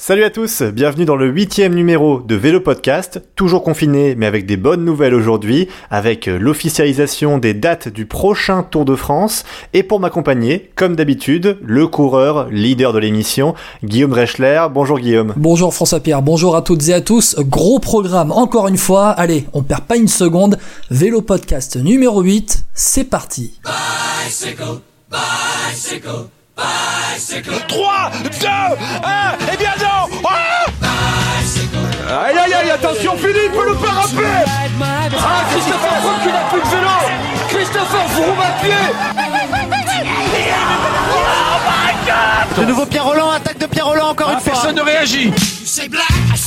Salut à tous, bienvenue dans le huitième numéro de Vélo Podcast, toujours confiné mais avec des bonnes nouvelles aujourd'hui, avec l'officialisation des dates du prochain Tour de France, et pour m'accompagner, comme d'habitude, le coureur leader de l'émission, Guillaume Rechler. Bonjour Guillaume. Bonjour François Pierre, bonjour à toutes et à tous, gros programme encore une fois, allez, on perd pas une seconde, Vélo Podcast numéro 8, c'est parti. Bicycle, bicycle. 3, 2, 1, et bien non ah Aïe aïe aïe, attention Philippe, le parapet Ah, Christopher Froome qui n'a plus de vélo Christopher Froome à pied De nouveau Pierre Roland, attaque de Pierre Roland encore une fois. Personne ne réagit.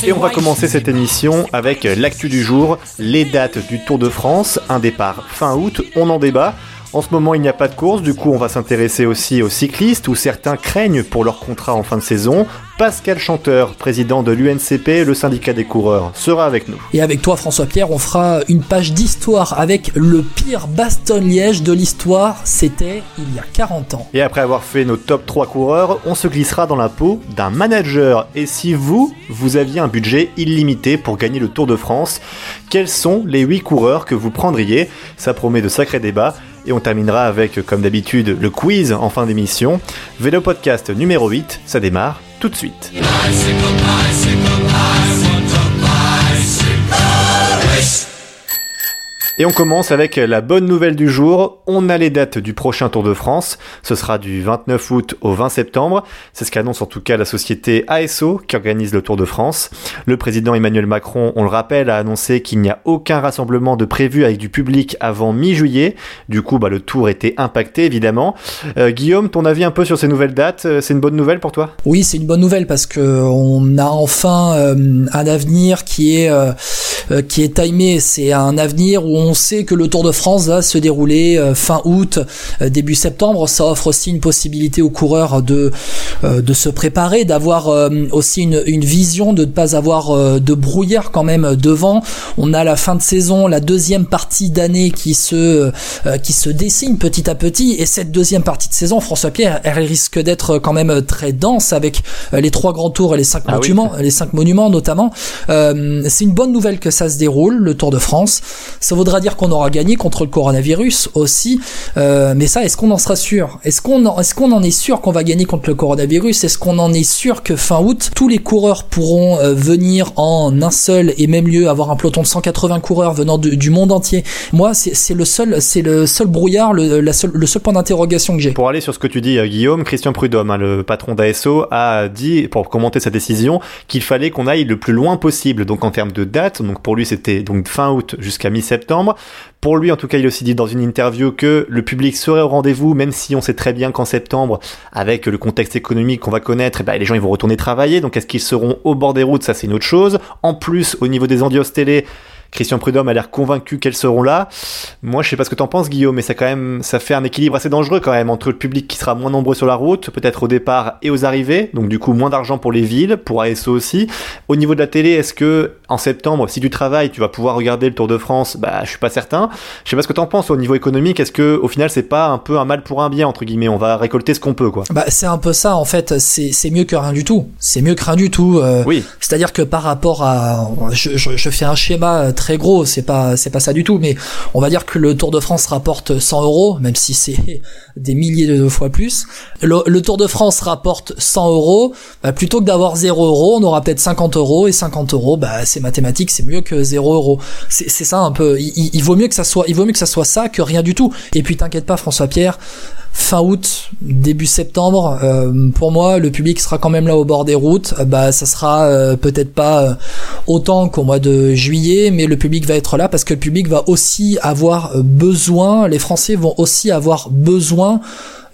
Et on va commencer cette émission avec l'actu du jour, les dates du Tour de France, un départ fin août, on en débat. En ce moment, il n'y a pas de course, du coup, on va s'intéresser aussi aux cyclistes où certains craignent pour leur contrat en fin de saison. Pascal Chanteur, président de l'UNCP, le syndicat des coureurs, sera avec nous. Et avec toi, François-Pierre, on fera une page d'histoire avec le pire Baston-Liège de l'histoire. C'était il y a 40 ans. Et après avoir fait nos top 3 coureurs, on se glissera dans la peau d'un manager. Et si vous, vous aviez un budget illimité pour gagner le Tour de France, quels sont les 8 coureurs que vous prendriez? Ça promet de sacrés débats. Et on terminera avec, comme d'habitude, le quiz en fin d'émission. Vélo podcast numéro 8, ça démarre tout de suite. Et on commence avec la bonne nouvelle du jour. On a les dates du prochain Tour de France. Ce sera du 29 août au 20 septembre. C'est ce qu'annonce en tout cas la société ASO qui organise le Tour de France. Le président Emmanuel Macron, on le rappelle, a annoncé qu'il n'y a aucun rassemblement de prévu avec du public avant mi-juillet. Du coup, bah, le Tour était impacté évidemment. Euh, Guillaume, ton avis un peu sur ces nouvelles dates euh, C'est une bonne nouvelle pour toi? Oui, c'est une bonne nouvelle parce que on a enfin euh, un avenir qui est qui est timé. C'est un avenir où on sait que le Tour de France va se dérouler euh, fin août, euh, début septembre. Ça offre aussi une possibilité aux coureurs de euh, de se préparer, d'avoir aussi une, une vision, de ne pas avoir de brouillard quand même devant. On a la fin de saison, la deuxième partie d'année qui se qui se dessine petit à petit. Et cette deuxième partie de saison, François Pierre, elle risque d'être quand même très dense avec les trois grands tours et les cinq ah monuments, les cinq monuments notamment. c'est une bonne nouvelle que ça se déroule, le Tour de France. Ça dire qu'on aura gagné contre le coronavirus aussi, euh, mais ça, est-ce qu'on en sera sûr? Est-ce qu'on en, est sûr qu'on va gagner contre le coronavirus? Est-ce qu'on en est sûr que fin août, tous les coureurs pourront euh, venir en un seul et même lieu, avoir un peloton de 180 coureurs venant du monde entier? Moi, c'est le seul, c'est le seul brouillard, le, la seul, le seul point d'interrogation que j'ai. Pour aller sur ce que tu dis, euh, Guillaume, Christian Prudhomme, hein, le patron d'ASO, a dit pour commenter sa décision qu'il fallait qu'on aille le plus loin possible. Donc en termes de date, donc pour lui c'était donc fin août jusqu'à mi-septembre. Pour lui, en tout cas, il a aussi dit dans une interview que le public serait au rendez-vous, même si on sait très bien qu'en septembre, avec le contexte économique qu'on va connaître, eh ben, les gens ils vont retourner travailler. Donc est-ce qu'ils seront au bord des routes? Ça, c'est une autre chose. En plus, au niveau des endios télé, Christian Prudhomme a l'air convaincu qu'elles seront là. Moi, je sais pas ce que t'en penses, Guillaume, mais ça quand même, ça fait un équilibre assez dangereux quand même entre le public qui sera moins nombreux sur la route, peut-être au départ et aux arrivées, donc du coup moins d'argent pour les villes, pour ASO aussi. Au niveau de la télé, est-ce que en septembre, si tu travailles, tu vas pouvoir regarder le Tour de France? Bah, je suis pas certain. Je sais pas ce que t'en penses au niveau économique. Est-ce que au final, c'est pas un peu un mal pour un bien entre guillemets? On va récolter ce qu'on peut, quoi. Bah, c'est un peu ça en fait. C'est mieux que rien du tout. C'est mieux que rien du tout. Euh, oui. C'est-à-dire que par rapport à, je, je, je fais un schéma très gros. C'est pas c'est pas ça du tout, mais on va dire que le Tour de France rapporte 100 euros, même si c'est des milliers de fois plus. Le, Tour de France rapporte 100 euros, bah, plutôt que d'avoir 0 euros, on aura peut-être 50 euros et 50 euros, bah c'est mathématique, c'est mieux que 0 euros. C'est ça un peu. Il, il, vaut mieux que ça soit, il vaut mieux que ça soit ça que rien du tout. Et puis t'inquiète pas, François Pierre fin août, début septembre, euh, pour moi, le public sera quand même là au bord des routes. Euh, bah, ça sera euh, peut-être pas autant qu'au mois de juillet, mais le public va être là parce que le public va aussi avoir besoin, les Français vont aussi avoir besoin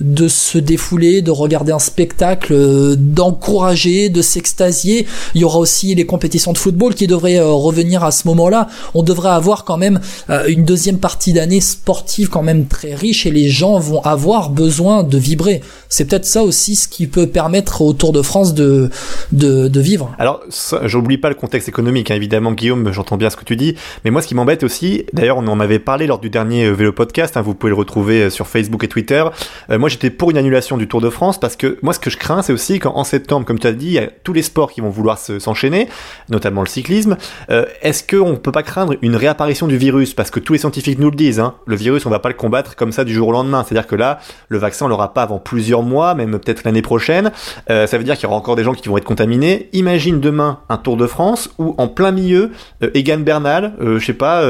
de se défouler, de regarder un spectacle, euh, d'encourager, de s'extasier. Il y aura aussi les compétitions de football qui devraient euh, revenir à ce moment-là. On devrait avoir quand même euh, une deuxième partie d'année sportive quand même très riche et les gens vont avoir besoin de vibrer. C'est peut-être ça aussi ce qui peut permettre au Tour de France de, de, de vivre. Alors, j'oublie pas le contexte économique, hein. évidemment, Guillaume, j'entends bien ce que tu dis, mais moi ce qui m'embête aussi, d'ailleurs on en avait parlé lors du dernier vélo podcast, hein, vous pouvez le retrouver sur Facebook et Twitter, moi moi j'étais pour une annulation du Tour de France parce que moi ce que je crains c'est aussi qu'en septembre, comme tu as dit, il y a tous les sports qui vont vouloir s'enchaîner, notamment le cyclisme. Euh, est-ce qu'on peut pas craindre une réapparition du virus? Parce que tous les scientifiques nous le disent, hein, le virus on va pas le combattre comme ça du jour au lendemain. C'est-à-dire que là, le vaccin on l'aura pas avant plusieurs mois, même peut-être l'année prochaine. Euh, ça veut dire qu'il y aura encore des gens qui vont être contaminés. Imagine demain un Tour de France où en plein milieu, euh, Egan Bernal, je sais pas,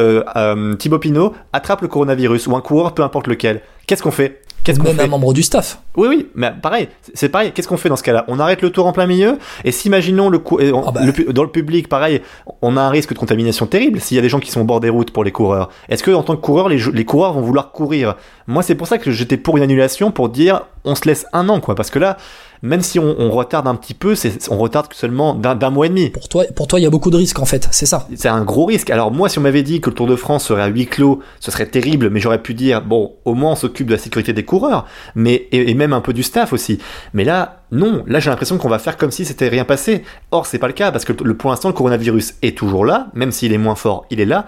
Thibaut Pinot attrape le coronavirus ou un coureur, peu importe lequel. Qu'est-ce qu'on fait? Qu'est-ce Même un membre du staff. Oui, oui, mais pareil, c'est pareil. Qu'est-ce qu'on fait dans ce cas-là? On arrête le tour en plein milieu Et s'imaginons le, ah bah. le, dans le public, pareil, on a un risque de contamination terrible s'il y a des gens qui sont au bord des routes pour les coureurs. Est-ce que en tant que coureur, les, les coureurs vont vouloir courir? Moi, c'est pour ça que j'étais pour une annulation, pour dire on se laisse un an, quoi. Parce que là, même si on, retarde un petit peu, c'est, on retarde seulement d'un, mois et demi. Pour toi, pour toi, il y a beaucoup de risques en fait, c'est ça. C'est un gros risque. Alors moi, si on m'avait dit que le Tour de France serait à huis clos, ce serait terrible, mais j'aurais pu dire bon, au moins on s'occupe de la sécurité des coureurs, mais et, même un peu du staff aussi. Mais là, non. Là, j'ai l'impression qu'on va faire comme si c'était rien passé. Or, c'est pas le cas parce que le, pour l'instant, le coronavirus est toujours là, même s'il est moins fort, il est là.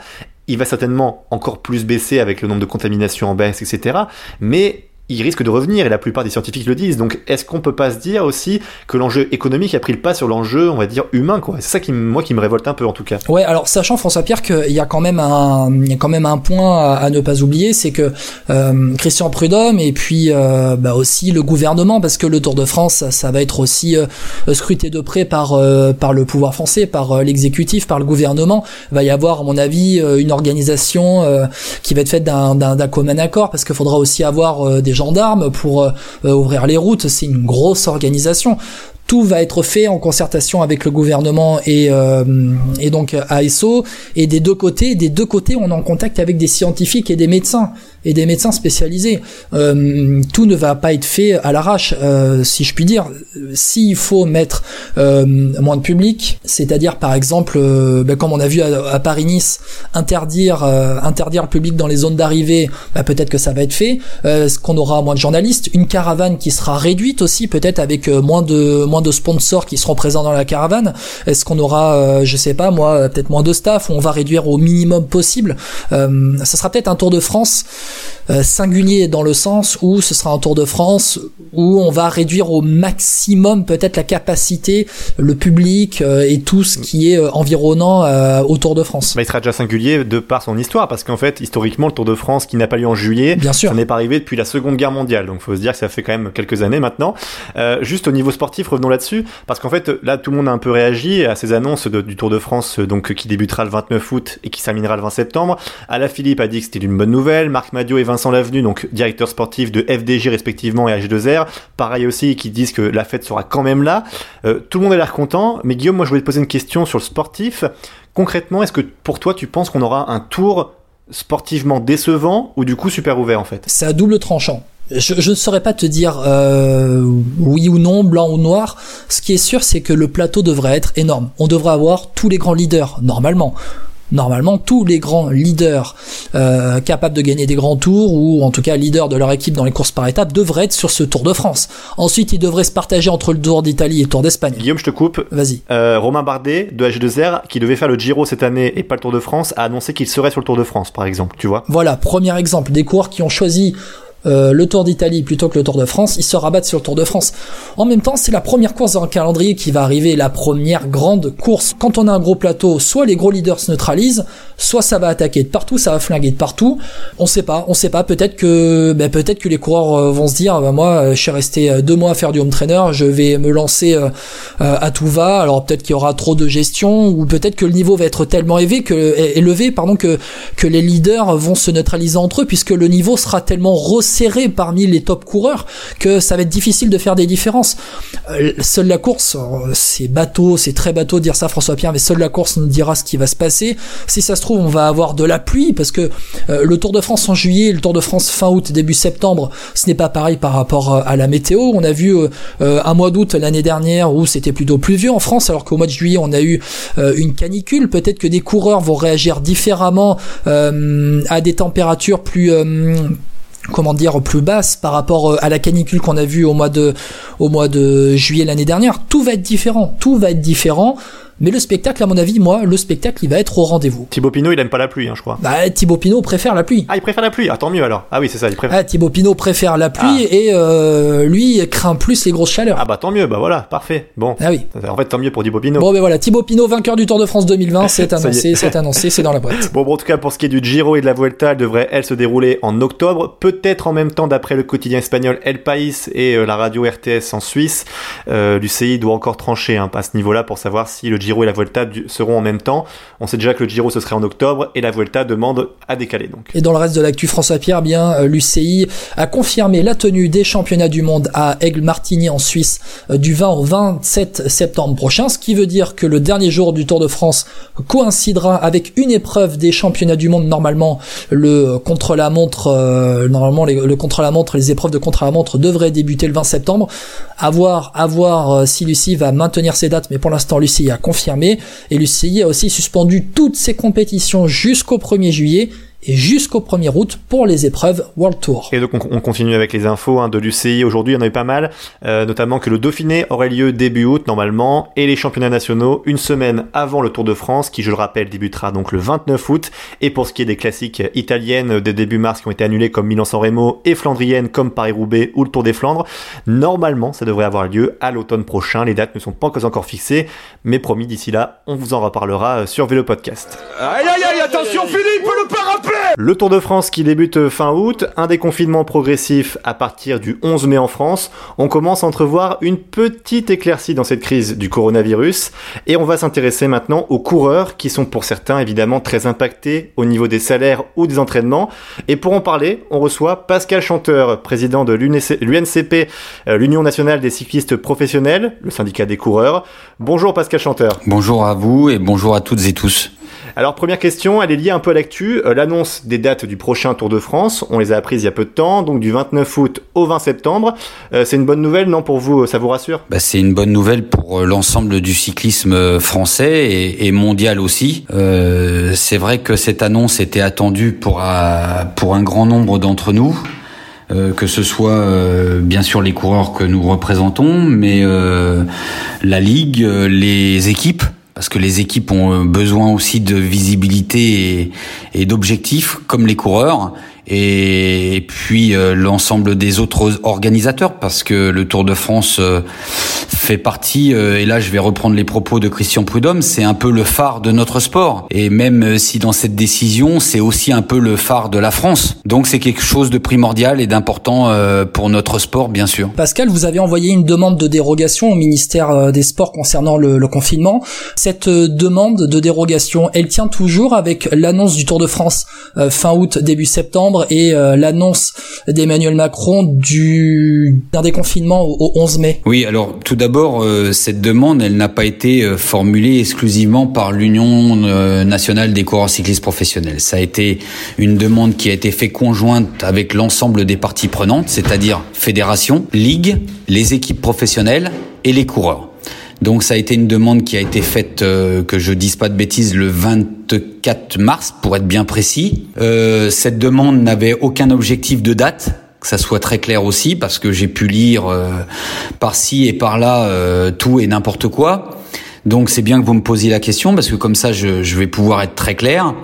Il va certainement encore plus baisser avec le nombre de contaminations en baisse, etc. Mais il risque de revenir et la plupart des scientifiques le disent. Donc est-ce qu'on peut pas se dire aussi que l'enjeu économique a pris le pas sur l'enjeu, on va dire humain quoi? C'est ça qui moi qui me révolte un peu en tout cas. Ouais, alors sachant François Pierre qu'il y a quand même un il y a quand même un point à, ne pas oublier, c'est que euh, Christian Prudhomme et puis euh, bah aussi le gouvernement parce que le Tour de France ça, va être aussi euh, scruté de près par par le pouvoir français, par l'exécutif, par le gouvernement. Il va y avoir à mon avis une organisation qui va être faite d'un d'un commun accord parce qu'il faudra aussi avoir des gendarmes pour euh, euh, ouvrir les routes. C'est une grosse organisation tout va être fait en concertation avec le gouvernement et, euh, et donc ASO. Et des deux côtés, des deux côtés, on est en contact avec des scientifiques et des médecins et des médecins spécialisés. Euh, tout ne va pas être fait à l'arrache, euh, si je puis dire. S'il faut mettre euh, moins de public, c'est-à-dire par exemple, euh, ben, comme on a vu à, Paris-Nice, interdire euh, interdire le public dans les zones d'arrivée, ben, peut-être que ça va être fait. qu'on aura moins de journalistes, une caravane qui sera réduite aussi, peut-être avec moins de moins de sponsors qui seront présents dans la caravane. Est-ce qu'on aura, je sais pas moi, peut-être moins de staff, on va réduire au minimum possible. ça sera peut-être un Tour de France euh, singulier dans le sens où ce sera un Tour de France où on va réduire au maximum peut-être la capacité, le public euh, et tout ce qui est euh, environnant au Tour de France. Bah, il sera déjà singulier de par son histoire parce qu'en fait historiquement le Tour de France qui n'a pas lieu en juillet, Bien sûr. ça n'est pas arrivé depuis la Seconde Guerre mondiale donc faut se dire que ça fait quand même quelques années maintenant. juste au niveau sportif revenons là-dessus parce qu'en fait là tout le monde a un peu réagi à ces annonces du Tour de France donc qui débutera le 29 août et qui terminera le 20 septembre. Ala Philippe a dit que c'était une bonne nouvelle, Marc Madio et Vincent Lavenu, donc directeur sportif de FDJ respectivement et H2R. Pareil aussi, qui disent que la fête sera quand même là. Euh, tout le monde a l'air content, mais Guillaume, moi je voulais te poser une question sur le sportif. Concrètement, est-ce que pour toi tu penses qu'on aura un tour sportivement décevant ou du coup super ouvert en fait? C'est à double tranchant. Je, ne saurais pas te dire euh, oui ou non, blanc ou noir. Ce qui est sûr, c'est que le plateau devrait être énorme. On devrait avoir tous les grands leaders, normalement normalement tous les grands leaders euh, capables de gagner des grands tours ou en tout cas leaders de leur équipe dans les courses par étapes devraient être sur ce Tour de France. Ensuite, ils devraient se partager entre le Tour d'Italie et le Tour d'Espagne. Guillaume, je te coupe. Vas-y. Euh, Romain Bardet de H2R qui devait faire le Giro cette année et pas le Tour de France a annoncé qu'il serait sur le Tour de France par exemple, tu vois. Voilà, premier exemple des coureurs qui ont choisi euh, le Tour d'Italie plutôt que le Tour de France, ils se rabattent sur le Tour de France. En même temps, c'est la première course dans le calendrier qui va arriver, la première grande course. Quand on a un gros plateau, soit les gros leaders se neutralisent, soit ça va attaquer de partout, ça va flinguer de partout. On sait pas, on sait pas. Peut-être que, ben, peut-être que les coureurs euh, vont se dire, ben, moi, euh, je suis resté deux mois à faire du home trainer, je vais me lancer à tout va. Alors peut-être qu'il y aura trop de gestion, ou peut-être que le niveau va être tellement élevé que, élevé, pardon, que que les leaders vont se neutraliser entre eux, puisque le niveau sera tellement resserré serré parmi les top coureurs que ça va être difficile de faire des différences. Euh, seule la course, euh, c'est bateau, c'est très bateau de dire ça François Pierre, mais seule la course nous dira ce qui va se passer. Si ça se trouve, on va avoir de la pluie parce que euh, le Tour de France en juillet, le Tour de France fin août, début septembre, ce n'est pas pareil par rapport à la météo. On a vu un mois d'août l'année dernière où c'était plutôt pluvieux en France, alors qu'au mois de juillet on a eu une canicule. Peut-être que des coureurs vont réagir différemment à des températures plus comment dire plus basse par rapport à la canicule qu'on a vue au mois de au mois de juillet l'année dernière. Tout va être différent, tout va être différent. Mais le spectacle, à mon avis, moi, le spectacle, il va être au rendez-vous. Thibaut Pinot, il aime pas la pluie, hein, je crois. Bah, Thibaut Pinot préfère la pluie. Ah, il préfère la pluie. Ah, tant mieux alors. Ah oui, c'est ça, il préfère. Ah, Thibaut Pinot préfère la pluie ah. et euh, lui craint plus les grosses chaleurs. Ah bah tant mieux, bah voilà, parfait. Bon. Ah oui. En fait, tant mieux pour Thibaut Pinot. Bon, ben voilà, Thibaut Pinot, vainqueur du Tour de France 2020, c'est annoncé, c'est annoncé, c'est dans la boîte. Bon, bon, en tout cas, pour ce qui est du Giro et de la Vuelta, elle devrait, elle, se dérouler en octobre, peut-être en même temps, d'après le quotidien espagnol El País et euh, la radio RTS en Suisse. Euh, L'UCI doit encore trancher hein, à ce niveau-là pour savoir si le Giro et la Vuelta seront en même temps. On sait déjà que le Giro ce serait en octobre et la Vuelta demande à décaler donc. Et dans le reste de l'actu François Pierre, bien euh, l'UCI a confirmé la tenue des championnats du monde à Aigle-Martigny en Suisse euh, du 20 au 27 septembre prochain, ce qui veut dire que le dernier jour du Tour de France coïncidera avec une épreuve des championnats du monde normalement le contre-la-montre euh, normalement le contre-la-montre les épreuves de contre-la-montre devraient débuter le 20 septembre. À voir à voir si l'UCI va maintenir ses dates mais pour l'instant l'UCI a confirmé et l'UCI a aussi suspendu toutes ses compétitions jusqu'au 1er juillet et jusqu'au 1er août pour les épreuves World Tour. Et donc on, continue avec les infos hein, de l'UCI. Aujourd'hui, il y en a eu pas mal, euh, notamment que le Dauphiné aurait lieu début août normalement et les championnats nationaux une semaine avant le Tour de France, qui je le rappelle débutera donc le 29 août. Et pour ce qui est des classiques italiennes des début mars qui ont été annulées comme Milan-San Remo et flandriennes comme Paris-Roubaix ou le Tour des Flandres, normalement ça devrait avoir lieu à l'automne prochain. Les dates ne sont pas encore fixées, mais promis d'ici là, on vous en reparlera sur Vélo Podcast. Aïe aïe aïe, attention Philippe, le parapluie le Tour de France qui débute fin août, un déconfinement progressif à partir du 11 mai en France. On commence à entrevoir une petite éclaircie dans cette crise du coronavirus et on va s'intéresser maintenant aux coureurs qui sont pour certains évidemment très impactés au niveau des salaires ou des entraînements. Et pour en parler, on reçoit Pascal Chanteur, président de l'UNCP, euh, l'Union nationale des cyclistes professionnels, le syndicat des coureurs. Bonjour Pascal Chanteur. Bonjour à vous et bonjour à toutes et tous. Alors première question, elle est liée un peu à l'actu, euh, l'annonce des dates du prochain Tour de France, on les a apprises il y a peu de temps, donc du 29 août au 20 septembre. Euh, c'est une bonne nouvelle, non pour vous, ça vous rassure? Bah, C'est une bonne nouvelle pour euh, l'ensemble du cyclisme français et, mondial aussi. c'est vrai que cette annonce était attendue pour, pour un grand nombre d'entre nous. que ce soit bien sûr les coureurs que nous représentons, mais la ligue, les équipes parce que les équipes ont euh, besoin aussi de visibilité et, d'objectifs, comme les coureurs et puis euh, l'ensemble des autres organisateurs parce que le Tour de France euh, fait partie et là je vais reprendre les propos de Christian Prudhomme c'est un peu le phare de notre sport. Et même si dans cette décision c'est aussi un peu le phare de la France. Donc c'est quelque chose de primordial et d'important pour notre sport bien sûr. Pascal vous avez envoyé une demande de dérogation au ministère des Sports concernant le, le confinement. Cette demande de dérogation elle tient toujours avec l'annonce du Tour de France fin août début septembre et euh, l'annonce d'Emmanuel Macron du d'un déconfinement au, 11 mai. Oui, alors tout d'abord, euh, cette demande, elle n'a pas été euh, formulée exclusivement par l'Union nationale des coureurs cyclistes professionnels. Ça a été une demande qui a été faite conjointe avec l'ensemble des parties prenantes, c'est-à-dire fédération, ligue, les équipes professionnelles et les coureurs. Donc ça a été une demande qui a été faite, euh, que je dise pas de bêtises, le 24 mars, pour être bien précis. Euh, cette demande n'avait aucun objectif de date, que ça soit très clair aussi, parce que j'ai pu lire euh, par-ci et par-là tout et n'importe quoi. Donc c'est bien que vous me posiez la question, parce que comme ça je vais pouvoir être très clair.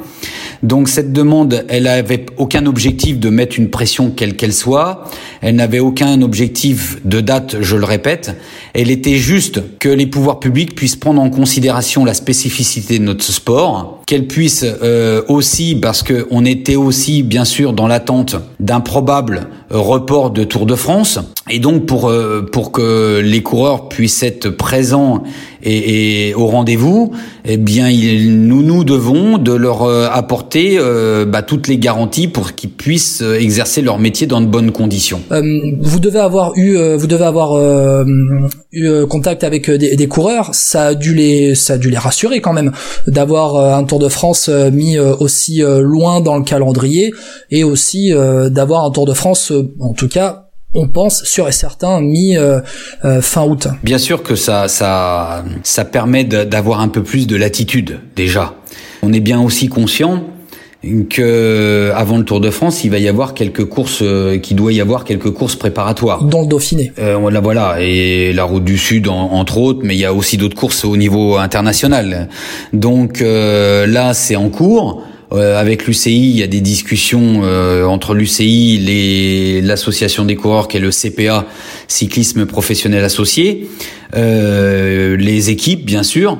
Donc cette demande, elle avait aucun objectif de mettre une pression quelle qu'elle soit. Elle n'avait aucun objectif de date, je le répète. Elle était juste que les pouvoirs publics puissent prendre en considération la spécificité de notre sport, qu'elle puisse euh, aussi, parce que on était aussi bien sûr dans l'attente d'un probable report de Tour de France, et donc pour euh, pour que les coureurs puissent être présents et, et au rendez-vous, eh bien il, nous nous devons de leur euh, apporter euh, bah, toutes les garanties pour qu'ils puissent exercer leur métier dans de bonnes conditions. vous devez avoir eu vous devez avoir eu contact avec des, des, coureurs, ça a dû les ça a dû les rassurer quand même d'avoir un Tour de France mis aussi loin dans le calendrier et aussi d'avoir un Tour de France en tout cas on pense sûr et certain mi euh, euh, fin août. Bien sûr que ça ça ça permet d'avoir un peu plus de latitude déjà. On est bien aussi conscient que avant le Tour de France, il va y avoir quelques courses, euh, qu'il doit y avoir quelques courses préparatoires. Dans le Dauphiné. Euh, la voilà, et la Route du Sud entre autres, mais il y a aussi d'autres courses au niveau international. Donc euh, là, c'est en cours. Euh, avec l'UCI, il y a des discussions euh, entre l'UCI, l'association des coureurs qui est le CPA, cyclisme professionnel associé, les équipes bien sûr,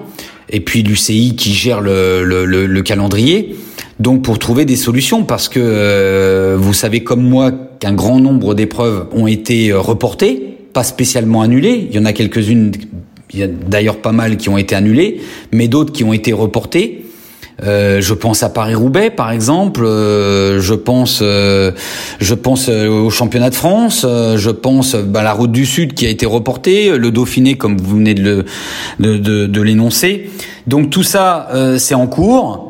et puis l'UCI qui gère le, le, le calendrier. Donc pour trouver des solutions, parce que euh, vous savez comme moi qu'un grand nombre d'épreuves ont été euh, reportées, pas spécialement annulées. Il y en a quelques-unes, il y a d'ailleurs pas mal qui ont été annulées, mais d'autres qui ont été reportées. Euh, je pense à Paris-Roubaix, par exemple. Euh, je pense, euh, je pense au championnat de France. je pense bah, à la Route du Sud qui a été reportée, le Dauphiné, comme vous venez de, le, de, de, de l'énoncer. Donc tout ça, c'est en cours.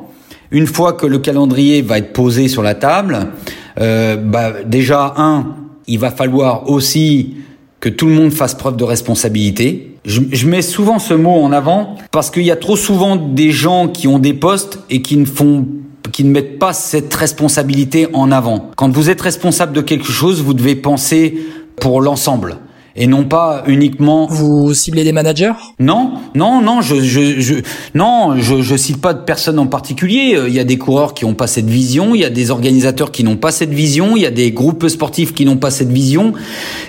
Une fois que le calendrier va être posé sur la table, euh, bah, déjà un, il va falloir aussi que tout le monde fasse preuve de responsabilité. Je, je mets souvent ce mot en avant parce qu'il y a trop souvent des gens qui ont des postes et qui ne font qui ne mettent pas cette responsabilité en avant. Quand vous êtes responsable de quelque chose, vous devez penser pour l'ensemble et non pas uniquement. Vous ciblez des managers? Non, non, non, je, je, je non, je, je cite pas de personne en particulier. Il y a des coureurs qui n'ont pas cette vision, il y a des organisateurs qui n'ont pas cette vision, il y a des groupes sportifs qui n'ont pas cette vision.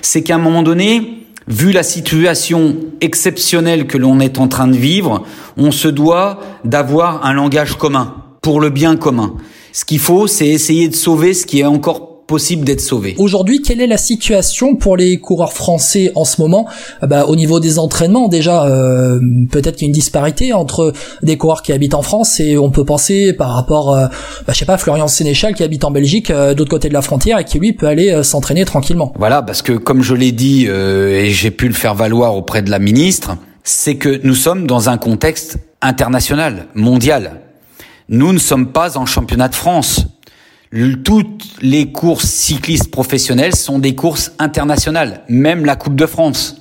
C'est qu'à un moment donné, vu la situation exceptionnelle que l'on est en train de vivre, on se doit d'avoir un langage commun pour le bien commun. Ce qu'il faut, c'est essayer de sauver ce qui est encore possible d'être sauvé. Aujourd'hui, quelle est la situation pour les coureurs français en ce moment? Ah bah, Au niveau des entraînements, déjà, euh, peut-être qu'il y a une disparité entre des coureurs qui habitent en France et on peut penser par rapport, euh, bah, je sais pas, Florian Sénéchal qui habite en Belgique, euh, d'autre côté de la frontière et qui lui peut aller euh, s'entraîner tranquillement. Voilà, parce que comme je l'ai dit et j'ai pu le faire valoir auprès de la ministre, c'est que nous sommes dans un contexte international, mondial. Nous ne sommes pas en championnat de France toutes les courses cyclistes professionnelles sont des courses internationales, même la Coupe de France.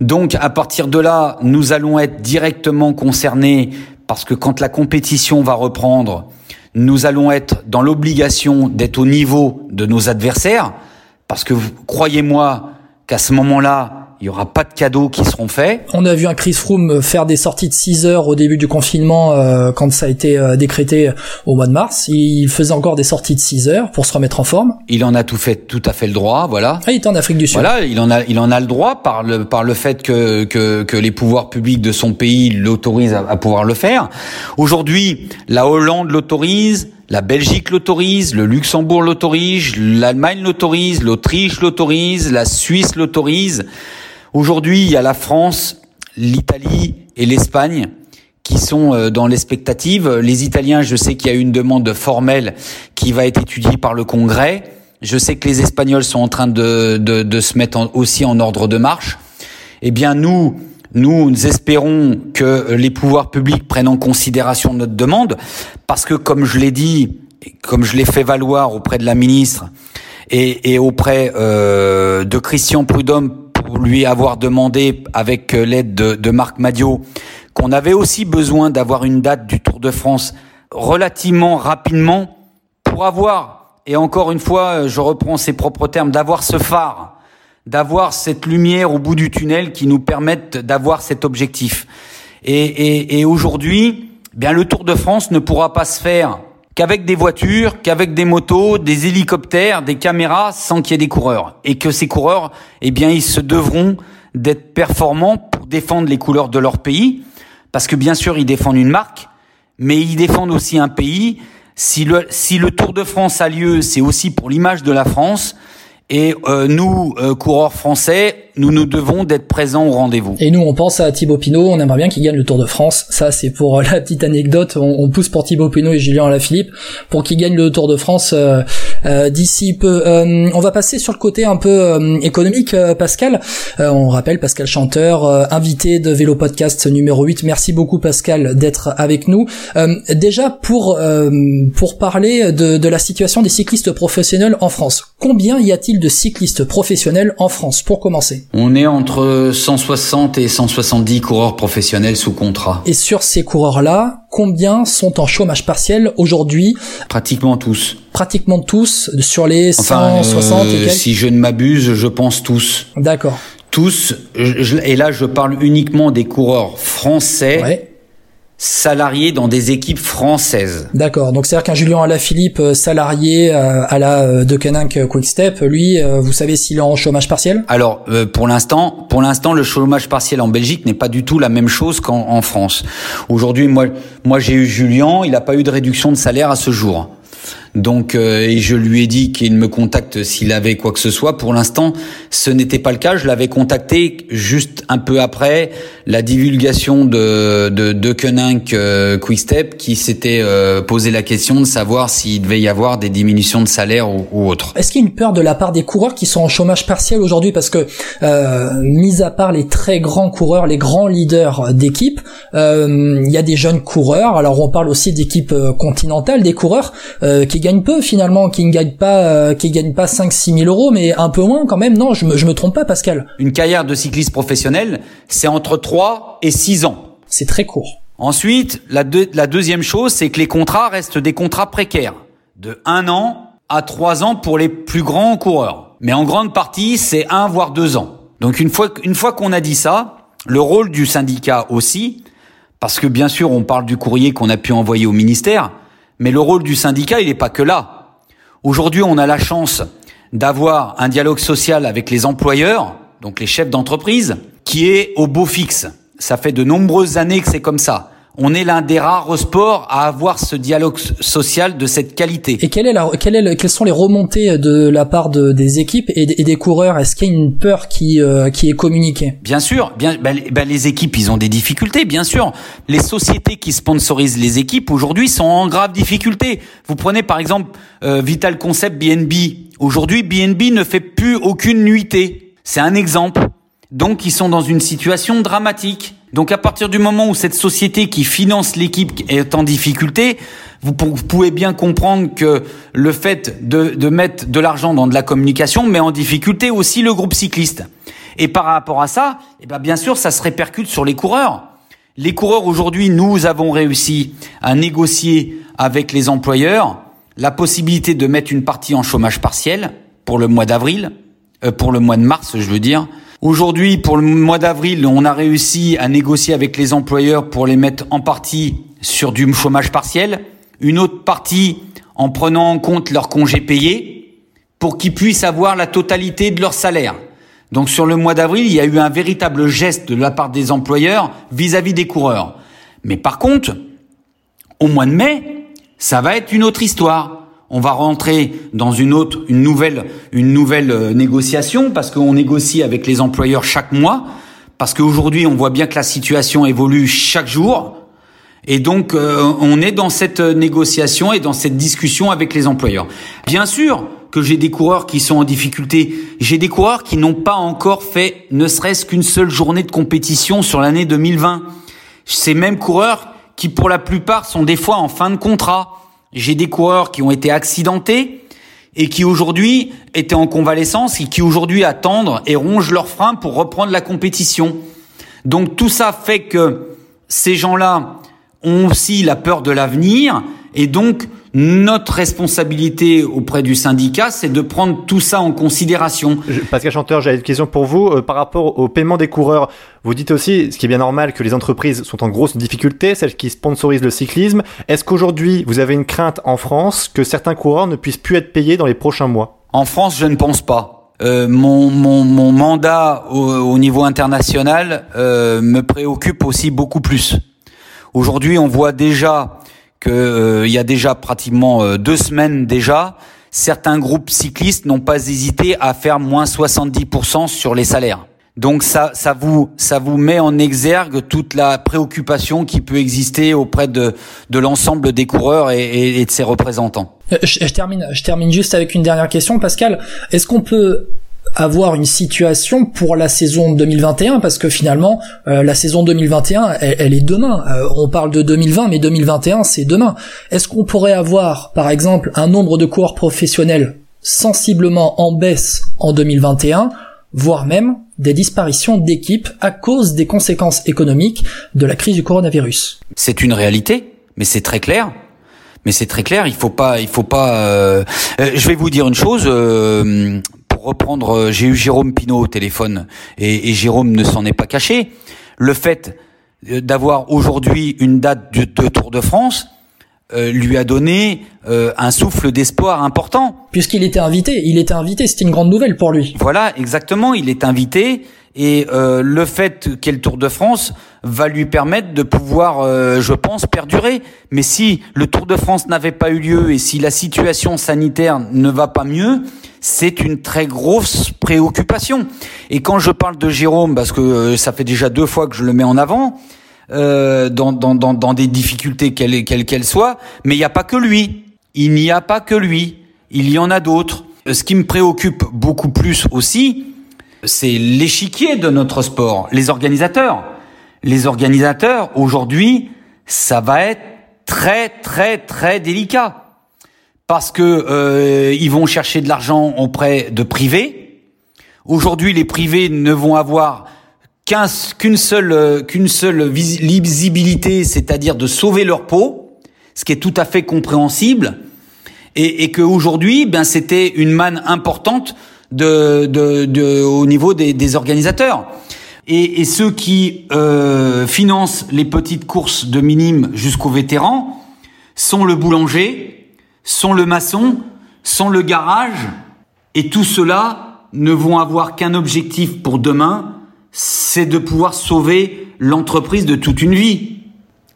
Donc à partir de là, nous allons être directement concernés parce que quand la compétition va reprendre, nous allons être dans l'obligation d'être au niveau de nos adversaires parce que croyez-moi qu'à ce moment-là, il y aura pas de cadeaux qui seront faits. On a vu un Chris Froome faire des sorties de 6 heures au début du confinement euh, quand ça a été euh, décrété au mois de mars. Il faisait encore des sorties de 6 heures pour se remettre en forme. Il en a tout fait, tout à fait le droit, voilà. Ah, il est en Afrique du Sud. Voilà, il en a, il en a le droit par le par le fait que que, que les pouvoirs publics de son pays l'autorisent à, à pouvoir le faire. Aujourd'hui, la Hollande l'autorise. La Belgique l'autorise, le Luxembourg l'autorise, l'Allemagne l'autorise, l'Autriche l'autorise, la Suisse l'autorise. Aujourd'hui, il y a la France, l'Italie et l'Espagne qui sont euh, dans l'expectative. Les Italiens, je sais qu'il y a une demande formelle qui va être étudiée par le Congrès. Je sais que les Espagnols sont en train de, de, de se mettre aussi en ordre de marche. Eh bien, nous, nous, nous espérons que les pouvoirs publics prennent en considération notre demande, parce que, comme je l'ai dit, comme je l'ai fait valoir auprès de la ministre et, et auprès euh, de Christian Prudhomme lui avoir demandé, avec euh, l'aide de, Marc Madio, qu'on avait aussi besoin d'avoir une date du Tour de France relativement rapidement pour avoir, et encore une fois, euh, je reprends ses propres termes, d'avoir ce phare, d'avoir cette lumière au bout du tunnel qui nous permette d'avoir cet objectif. Et, et aujourd'hui, bien le Tour de France ne pourra pas se faire qu'avec des voitures, qu'avec des motos, des hélicoptères, des caméras, sans qu'il y ait des coureurs. Et que ces coureurs, eh bien, ils se devront d'être performants pour défendre les couleurs de leur pays, parce que bien sûr, ils défendent une marque, mais ils défendent aussi un pays. Si le, Tour de France a lieu, c'est aussi pour l'image de la France. Et euh, nous, euh, coureurs français, nous nous devons d'être présents au rendez-vous. Et nous, on pense à Thibaut Pinot, on aimerait bien qu'il gagne le Tour de France. Ça, c'est pour euh, la petite anecdote. On, pousse pour Thibaut Pinot et Julien Alaphilippe pour qu'ils gagnent le Tour de France d'ici peu. on va passer sur le côté un peu économique, Pascal. on rappelle Pascal Chanteur, invité de Vélo Podcast numéro 8. Merci beaucoup, Pascal, d'être avec nous. déjà, pour pour parler de, de la situation des cyclistes professionnels en France, combien y a-t-il de cyclistes professionnels en France pour commencer? On est entre 160 et 170 coureurs professionnels sous contrat. Et sur ces coureurs-là, combien sont en chômage partiel aujourd'hui Pratiquement tous. Pratiquement tous sur les Enfin, 160 et euh, quelques. si je ne m'abuse, je pense tous. D'accord. Tous, je- et là je parle uniquement des coureurs français Ouais. Salariés dans des équipes françaises. D'accord. Donc c'est-à-dire qu'un Julien Alaphilippe euh, salarié euh, à la euh, de Cananc Quickstep, lui, vous savez s'il est en chômage partiel? Alors pour l'instant, pour l'instant, le chômage partiel en Belgique n'est pas du tout la même chose qu'en en France. Aujourd'hui, moi, moi j'ai eu Julien, il n'a pas eu de réduction de salaire à ce jour. Donc, euh, et je lui ai dit qu'il me contacte s'il avait quoi que ce soit. Pour l'instant, ce n'était pas le cas. Je l'avais contacté juste un peu après la divulgation de de, de Koenig, euh, Quickstep, qui s'était euh, posé la question de savoir s'il devait y avoir des diminutions de salaire ou, ou autre. Est-ce qu'il y a une peur de la part des coureurs qui sont en chômage partiel aujourd'hui? Parce que, euh, mis à part les très grands coureurs, les grands leaders d'équipe, euh, il y a des jeunes coureurs. Alors on parle aussi d'équipes euh, continentales, des coureurs qui gagnent peu finalement, qui ne gagnent pas, euh, qui gagnent pas 5-6 000 euros, mais un peu moins quand même. Non, je me, je me trompe pas, Pascal. Une carrière de cycliste professionnel, c'est entre 3 et 6 ans. C'est très court. Ensuite, la, deux- la deuxième chose, c'est que les contrats restent des contrats précaires, de 1 an à 3 ans pour les plus grands coureurs. Mais en grande partie, c'est 1 voire 2 ans. Donc une fois, une fois qu'on a dit ça, le rôle du syndicat aussi, parce que bien sûr on parle du courrier qu'on a pu envoyer au ministère, mais le rôle du syndicat, il n'est pas que là. Aujourd'hui, on a la chance d'avoir un dialogue social avec les employeurs, donc les chefs d'entreprise, qui est au beau fixe. Ça fait de nombreuses années que c'est comme ça. On est l'un des rares sports à avoir ce dialogue social de cette qualité. Et quelle est la, quelle est le- quelles sont les remontées de la part de, des équipes et, des- et des coureurs? Est-ce qu'il y a une peur qui, euh, qui est communiquée? Bien sûr, bien, ben, les- ben, les équipes, ils ont des difficultés, bien sûr. Les sociétés qui sponsorisent les équipes aujourd'hui sont en grave difficulté. Vous prenez par exemple euh, Vital Concept BNB. Aujourd'hui, BNB ne fait plus aucune nuitée. C'est un exemple. Donc, ils sont dans une situation dramatique. Donc, à partir du moment où cette société qui finance l'équipe est en difficulté, vous, pou- vous pouvez bien comprendre que le fait de, mettre de l'argent dans de la communication met en difficulté aussi le groupe cycliste. Et par rapport à ça, eh ben bien sûr, ça se répercute sur les coureurs. Les coureurs aujourd'hui, nous avons réussi à négocier avec les employeurs la possibilité de mettre une partie en chômage partiel pour le mois d'avril, euh, pour le mois de mars, je veux dire. Aujourd'hui, pour le mois d'avril, on a réussi à négocier avec les employeurs pour les mettre en partie sur du chômage partiel, une autre partie en prenant en compte leurs congés payés pour qu'ils puissent avoir la totalité de leur salaire. Donc sur le mois d'avril, il y a eu un véritable geste de la part des employeurs vis-à-vis des coureurs. Mais par contre, au mois de mai, ça va être une autre histoire. On va rentrer dans une autre, une nouvelle, une nouvelle euh, négociation parce qu'on négocie avec les employeurs chaque mois. Parce qu'aujourd'hui, on voit bien que la situation évolue chaque jour. Et donc, euh, on est dans cette négociation et dans cette discussion avec les employeurs. Bien sûr que j'ai des coureurs qui sont en difficulté. J'ai des coureurs qui n'ont pas encore fait ne serait-ce qu'une seule journée de compétition sur l'année 2020. Ces mêmes coureurs qui, pour la plupart, sont des fois en fin de contrat. J'ai des coureurs qui ont été accidentés et qui aujourd'hui étaient en convalescence et qui aujourd'hui attendent et rongent leurs freins pour reprendre la compétition. Donc tout ça fait que ces gens-là ont aussi la peur de l'avenir et donc notre responsabilité auprès du syndicat, c'est de prendre tout ça en considération. Je- Pascal Chanteur, j'avais une question pour vous. Euh, par rapport au paiement des coureurs, vous dites aussi, ce qui est bien normal, que les entreprises sont en grosse difficulté, celles qui sponsorisent le cyclisme. Est-ce qu'aujourd'hui, vous avez une crainte en France que certains coureurs ne puissent plus être payés dans les prochains mois? En France, je ne pense pas. Euh, mon, mon, mon mandat au, au niveau international euh, me préoccupe aussi beaucoup plus. Aujourd'hui, on voit déjà que euh, il y a déjà pratiquement euh, deux semaines déjà, certains groupes cyclistes n'ont pas hésité à faire moins 70% sur les salaires. Donc ça, ça vous, ça vous met en exergue toute la préoccupation qui peut exister auprès de, de l'ensemble des coureurs et, et- et de ses représentants. Euh, je, je termine, je termine juste avec une dernière question, Pascal. Est-ce qu'on peut avoir une situation pour la saison 2021 parce que finalement euh, la saison 2021 elle, elle est demain Euh, on parle de 2020 mais 2021 c'est demain est-ce qu'on pourrait avoir par exemple un nombre de coureurs professionnels sensiblement en baisse en 2021 voire même des disparitions d'équipes à cause des conséquences économiques de la crise du coronavirus? C'est une réalité, mais c'est très clair. Mais c'est très clair, il faut pas, il faut pas. Euh, euh, je vais vous dire une chose. Euh, reprendre, j'ai eu Jérôme Pinault au téléphone et, et Jérôme ne s'en est pas caché. Le fait d'avoir aujourd'hui une date de, de Tour de France, euh, lui a donné euh, un souffle d'espoir important. Puisqu'il était invité, il était invité, c'était une grande nouvelle pour lui. Voilà, exactement, il est invité et euh, le fait qu'est le Tour de France va lui permettre de pouvoir, je pense, perdurer. Mais si le Tour de France n'avait pas eu lieu et si la situation sanitaire ne va pas mieux, c'est une très grosse préoccupation. Et quand je parle de Jérôme, parce que ça fait déjà deux fois que je le mets en avant, euh, dans, dans, dans, dans, des difficultés quelles qu'elles soient, mais il n'y a pas que lui. Il n'y a pas que lui. Il y en a d'autres. Ce qui me préoccupe beaucoup plus aussi, c'est l'échiquier de notre sport, les organisateurs. Les organisateurs, aujourd'hui, ça va être très très très délicat parce que euh, ils vont chercher de l'argent auprès de privés. Aujourd'hui, les privés ne vont avoir qu'une seule euh, qu'une seule visibilité, c'est-à-dire de sauver leur peau, ce qui est tout à fait compréhensible, et, et qu'aujourd'hui, ben c'était une manne importante de, de, au niveau des, organisateurs. Et, et, ceux qui euh, financent les petites courses de minimes jusqu'aux vétérans sont le boulanger, sont le maçon, sont le garage, et tout cela ne vont avoir qu'un objectif pour demain, c'est de pouvoir sauver l'entreprise de toute une vie.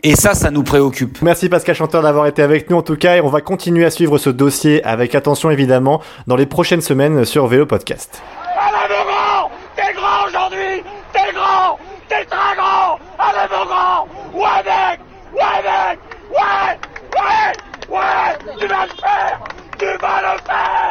Et ça, ça nous préoccupe. Merci Pascal Chanteur d'avoir été avec nous en tout cas et on va continuer à suivre ce dossier avec attention évidemment dans les prochaines semaines sur Vélo Podcast. Allez mon grand T'es grand aujourd'hui T'es grand T'es très grand Allez mon grand Ouais mec Ouais mec Ouais Ouais Ouais Tu vas le faire Tu vas le faire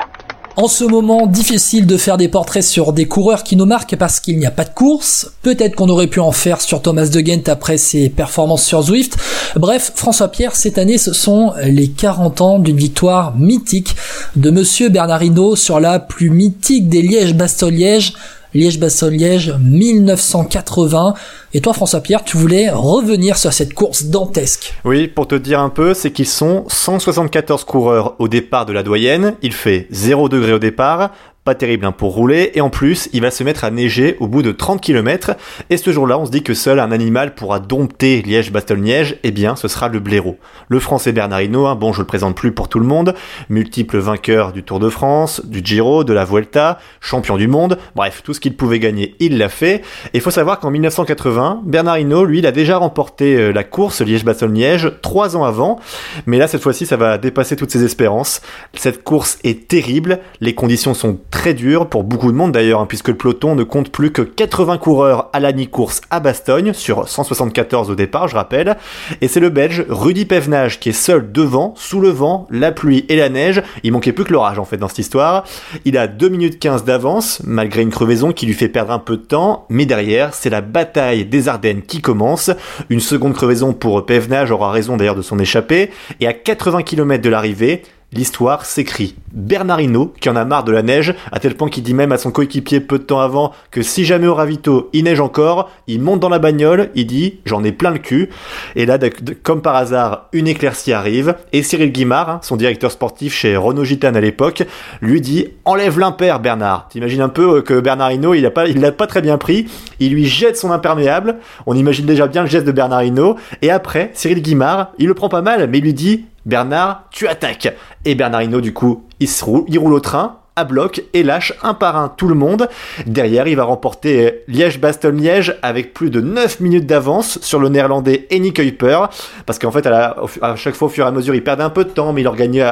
en ce moment, difficile de faire des portraits sur des coureurs qui nous marquent parce qu'il n'y a pas de course. Peut-être qu'on aurait pu en faire sur Thomas de Ghent après ses performances sur Zwift. Bref, François Pierre, cette année, ce sont les 40 ans d'une victoire mythique de Monsieur Bernardino sur la plus mythique des Liège-Bastogne-Liège, Liège-Bastogne-Liège 1980. Et toi, François-Pierre, tu voulais revenir sur cette course dantesque. Oui, pour te dire un peu, c'est qu'ils sont 174 coureurs au départ de la doyenne. Il fait 0 degré au départ, pas terrible hein, pour rouler, et en plus, il va se mettre à neiger au bout de 30 km, et ce jour-là, on se dit que seul un animal pourra dompter Liège-Bastogne-Liège, eh bien, ce sera le blaireau. Le français Bernard Hinault, hein, bon, je le présente plus pour tout le monde, multiple vainqueur du Tour de France, du Giro, de la Vuelta, champion du monde, bref, tout ce qu'il pouvait gagner, il l'a fait, et il faut savoir qu'en 1980, Bernard Hinault, lui, il a déjà remporté euh, la course Liège-Bastogne-Liège trois ans avant, mais là, cette fois-ci, ça va dépasser toutes ses espérances. Cette course est terrible, les conditions sont très très dur pour beaucoup de monde d'ailleurs, hein, puisque le peloton ne compte plus que 80 coureurs à la mi-course à Bastogne, sur 174 au départ, je rappelle. Et c'est le Belge Rudy Pevenage qui est seul devant, sous le vent, la pluie et la neige. Il manquait plus que l'orage en fait dans cette histoire. Il a 2 minutes 15 d'avance, malgré une crevaison qui lui fait perdre un peu de temps. Mais derrière, c'est la bataille des Ardennes qui commence. Une seconde crevaison pour Pevenage aura raison d'ailleurs de son échappée. Et à 80 km de l'arrivée, l'histoire s'écrit. Bernardino, qui en a marre de la neige, à tel point qu'il dit même à son coéquipier peu de temps avant que si jamais au ravito il neige encore, il monte dans la bagnole, il dit j'en ai plein le cul. Et là, comme par hasard, une éclaircie arrive, et Cyril Guimard, hein, son directeur sportif chez Renault Gitane à l'époque, lui dit enlève l'impair Bernard. T'imagines un peu euh, que Bernardino, il a pas, l'a pas très bien pris, il lui jette son imperméable, on imagine déjà bien le geste de Bernardino, et après, Cyril Guimard, il le prend pas mal, mais il lui dit Bernard, tu attaques. Et Bernard Hinault, du coup, il roule, il au train, à bloc et lâche un par un tout le monde. Derrière, il va remporter Liège-Bastogne-Liège avec plus de 9 minutes d'avance sur le néerlandais Henny Kuiper. Parce qu'en fait, à, chaque fois, au fur et à mesure, il perdait un peu de temps, mais il regagnait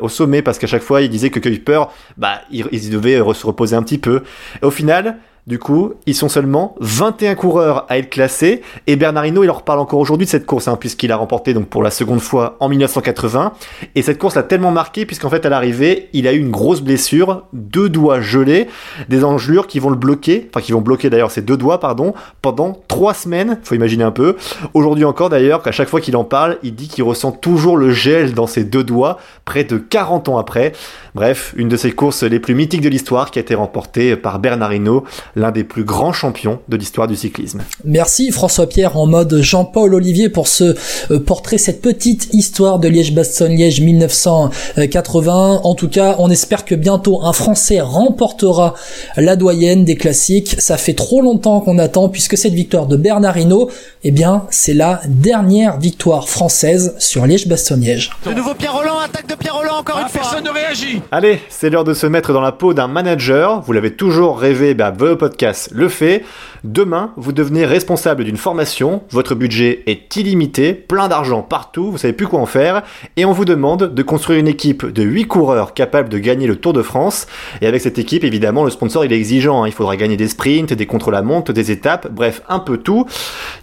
au sommet parce qu'à chaque fois, il disait que Kuiper, bah, il, devait se reposer un petit peu. Et au final, Du coup, ils sont seulement 21 coureurs à être classés et Bernard Hinault, il leur parle encore aujourd'hui de cette course, hein, puisqu'il a remporté donc pour la seconde fois en 1980. Et cette course l'a tellement marqué puisqu'en fait à l'arrivée, il a eu une grosse blessure, deux doigts gelés, des engelures qui vont le bloquer, enfin qui vont bloquer d'ailleurs ses deux doigts, pardon, pendant trois semaines. Faut imaginer un peu. Aujourd'hui encore d'ailleurs, qu'à chaque fois qu'il en parle, il dit qu'il ressent toujours le gel dans ses deux doigts, près de 40 ans après. Bref, une de ses courses les plus mythiques de l'histoire qui a été remportée par Bernard Hinault l'un des plus grands champions de l'histoire du cyclisme. Merci François-Pierre en mode Jean-Paul Olivier pour ce euh, portrait, cette petite histoire de Liège-Bastogne-Liège 1980. En tout cas, on espère que bientôt un Français remportera la doyenne des classiques. Ça fait trop longtemps qu'on attend puisque cette victoire de Bernard Hinault, eh bien, c'est la dernière victoire française sur Liège-Bastogne-Liège. De nouveau Pierre Roland, attaque de Pierre Roland encore une fois. Personne ne réagit. Allez, c'est l'heure de se mettre dans la peau d'un manager. Vous l'avez toujours rêvé, bah, vos podcast le fait. Demain, vous devenez responsable d'une formation, votre budget est illimité, plein d'argent partout, vous savez plus quoi en faire, et on vous demande de construire une équipe de 8 coureurs capables de gagner le Tour de France. Et avec cette équipe, évidemment, le sponsor il est exigeant, hein. il faudra gagner des sprints, des contre-la-montre, des étapes, bref, un peu tout.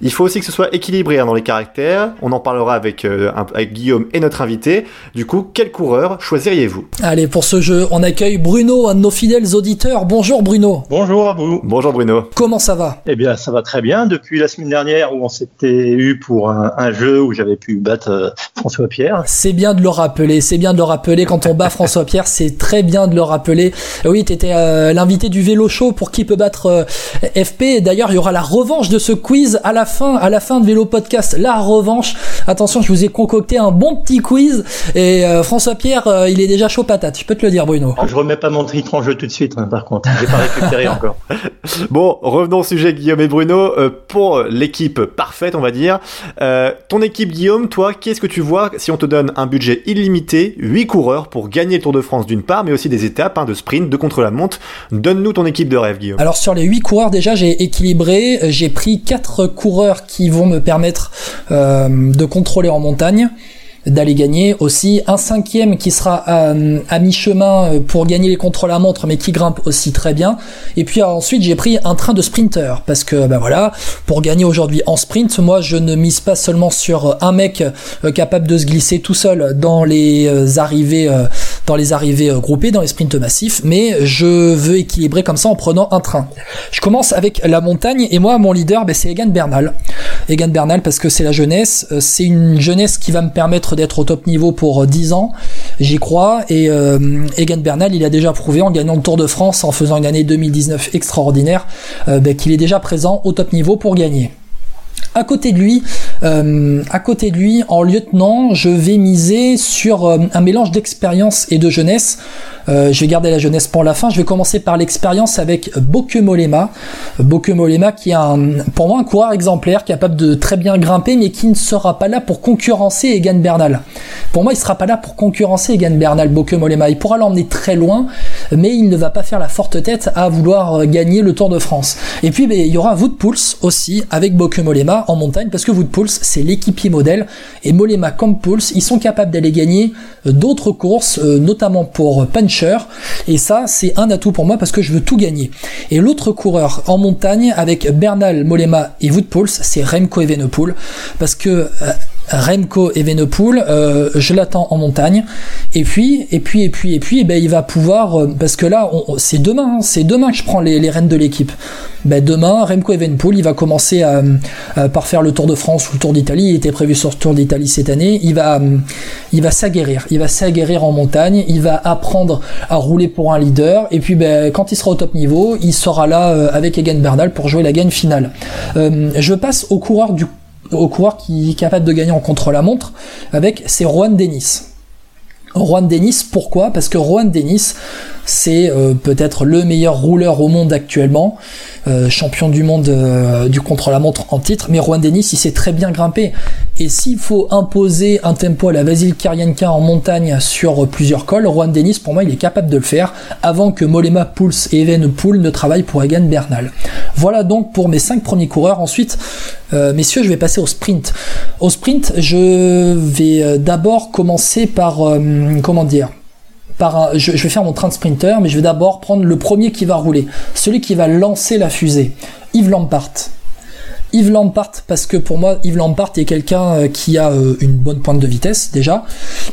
Il faut aussi que ce soit équilibré hein, dans les caractères, on en parlera avec, euh, avec Guillaume et notre invité. Du coup, quel coureur choisiriez-vous? Allez, pour ce jeu, on accueille Bruno, un de nos fidèles auditeurs. Bonjour Bruno. Bonjour à vous. Bonjour Bruno. Comment ça va? Eh bien, ça va très bien. Depuis la semaine dernière où on s'était eu pour un, un jeu où j'avais pu battre euh, François Pierre. C'est bien de le rappeler, c'est bien de le rappeler. Quand on bat François Pierre, c'est très bien de le rappeler. Oui, tu étais l'invité du vélo show pour qui peut battre euh, FP. D'ailleurs, il y aura la revanche de ce quiz à la fin, à la fin de Vélo Podcast. La revanche. Attention, je vous ai concocté un bon petit quiz. Et euh, François Pierre, euh, il est déjà chaud patate. Je peux te le dire, Bruno. Je remets pas mon titre en jeu tout de suite, hein, par contre. J'ai pas récupéré encore. Bon, revenons au sujet Guillaume et Bruno. Euh, pour l'équipe parfaite, on va dire. Euh, ton équipe Guillaume, toi, qu'est-ce que tu vois si on te donne un budget illimité, 8 coureurs pour gagner le Tour de France d'une part, mais aussi des étapes hein, de sprint, de contre-la-montre? Donne-nous ton équipe de rêve, Guillaume. Alors sur les 8 coureurs déjà j'ai équilibré, j'ai pris quatre coureurs qui vont me permettre euh, de contrôler en montagne d'aller gagner. Aussi un cinquième qui sera à, mi-chemin pour gagner les contrôles à montre mais qui grimpe aussi très bien. Et puis ensuite j'ai pris un train de sprinter parce que ben voilà pour gagner aujourd'hui en sprint moi je ne mise pas seulement sur un mec euh, capable de se glisser tout seul dans les euh, arrivées euh, dans les arrivées euh, groupées dans les sprints massifs mais je veux équilibrer comme ça en prenant un train. Je commence avec la montagne et moi mon leader ben, c'est Egan Bernal. Egan Bernal parce que c'est la jeunesse Euh, c'est une jeunesse qui va me permettre d'être au top niveau pour euh, 10 ans j'y crois et euh, Egan Bernal il a déjà prouvé en gagnant le Tour de France en faisant une année 2019 extraordinaire euh, ben, qu'il est déjà présent au top niveau pour gagner à côté de lui, euh, à côté de lui, en lieutenant, je vais miser sur euh, un mélange d'expérience et de jeunesse. Euh, je vais garder la jeunesse pour la fin. Je vais commencer par l'expérience avec Boke Molema. Boke Molema qui est pour moi un coureur exemplaire, capable de très bien grimper, mais qui ne sera pas là pour concurrencer Egan Bernal. Pour moi, il sera pas là pour concurrencer Egan Bernal, Boke Molema. Il pourra l'emmener très loin, mais il ne va pas faire la forte tête à vouloir gagner le Tour de France. Et puis, ben, il y aura Wout Poels aussi avec Boke Molema en montagne, parce que Poels, c'est l'équipier modèle, et Molema comme Poels, ils sont capables d'aller gagner euh, d'autres courses, euh, notamment pour Puncher, et ça, c'est un atout pour moi parce que je veux tout gagner. Et l'autre coureur en montagne avec Bernal, Molema et Poels, c'est Remco Evenepoel, parce que euh, Remco Evenepoel, euh, je l'attends en montagne. Et puis, et puis, et puis, et puis, eh ben, il va pouvoir, euh, parce que là, c'est demain, hein, c'est demain que je prends les, les rênes de l'équipe. Ben, demain, Remco Evenepoel, il va commencer à, par faire le Tour de France ou le Tour d'Italie. Il était prévu sur le Tour d'Italie cette année. Il va, il va s'aguerrir. Il va s'aguerrir en montagne. Il va apprendre à rouler pour un leader. Et puis, ben, quand il sera au top niveau, il sera là euh, avec Egan Bernal pour jouer la gagne finale. Euh, je passe au coureur du au coureur qui est capable de gagner en contre-la-montre avec c'est Juan Dennis. Juan Dennis, pourquoi? Parce que Juan Dennis, c'est euh, peut-être le meilleur rouleur au monde actuellement, euh, champion du monde euh, du contre-la-montre en titre, mais Juan Dennis, il sait très bien grimper. Et s'il faut imposer un tempo à la Vasil Karienka en montagne sur plusieurs cols, Juan Dennis, pour moi, il est capable de le faire avant que Molema, Pouls et Evenepoel ne travaillent pour Egan Bernal. Voilà donc pour mes cinq premiers coureurs. Ensuite, messieurs, je vais passer au sprint. Au sprint, je vais d'abord commencer par, comment dire, je, je vais faire mon train de sprinter, mais je vais d'abord prendre le premier qui va rouler, celui qui va lancer la fusée, Yves Lampart. Yves Lampart parce que pour moi Yves Lampart est quelqu'un euh, qui a euh, une bonne pointe de vitesse déjà,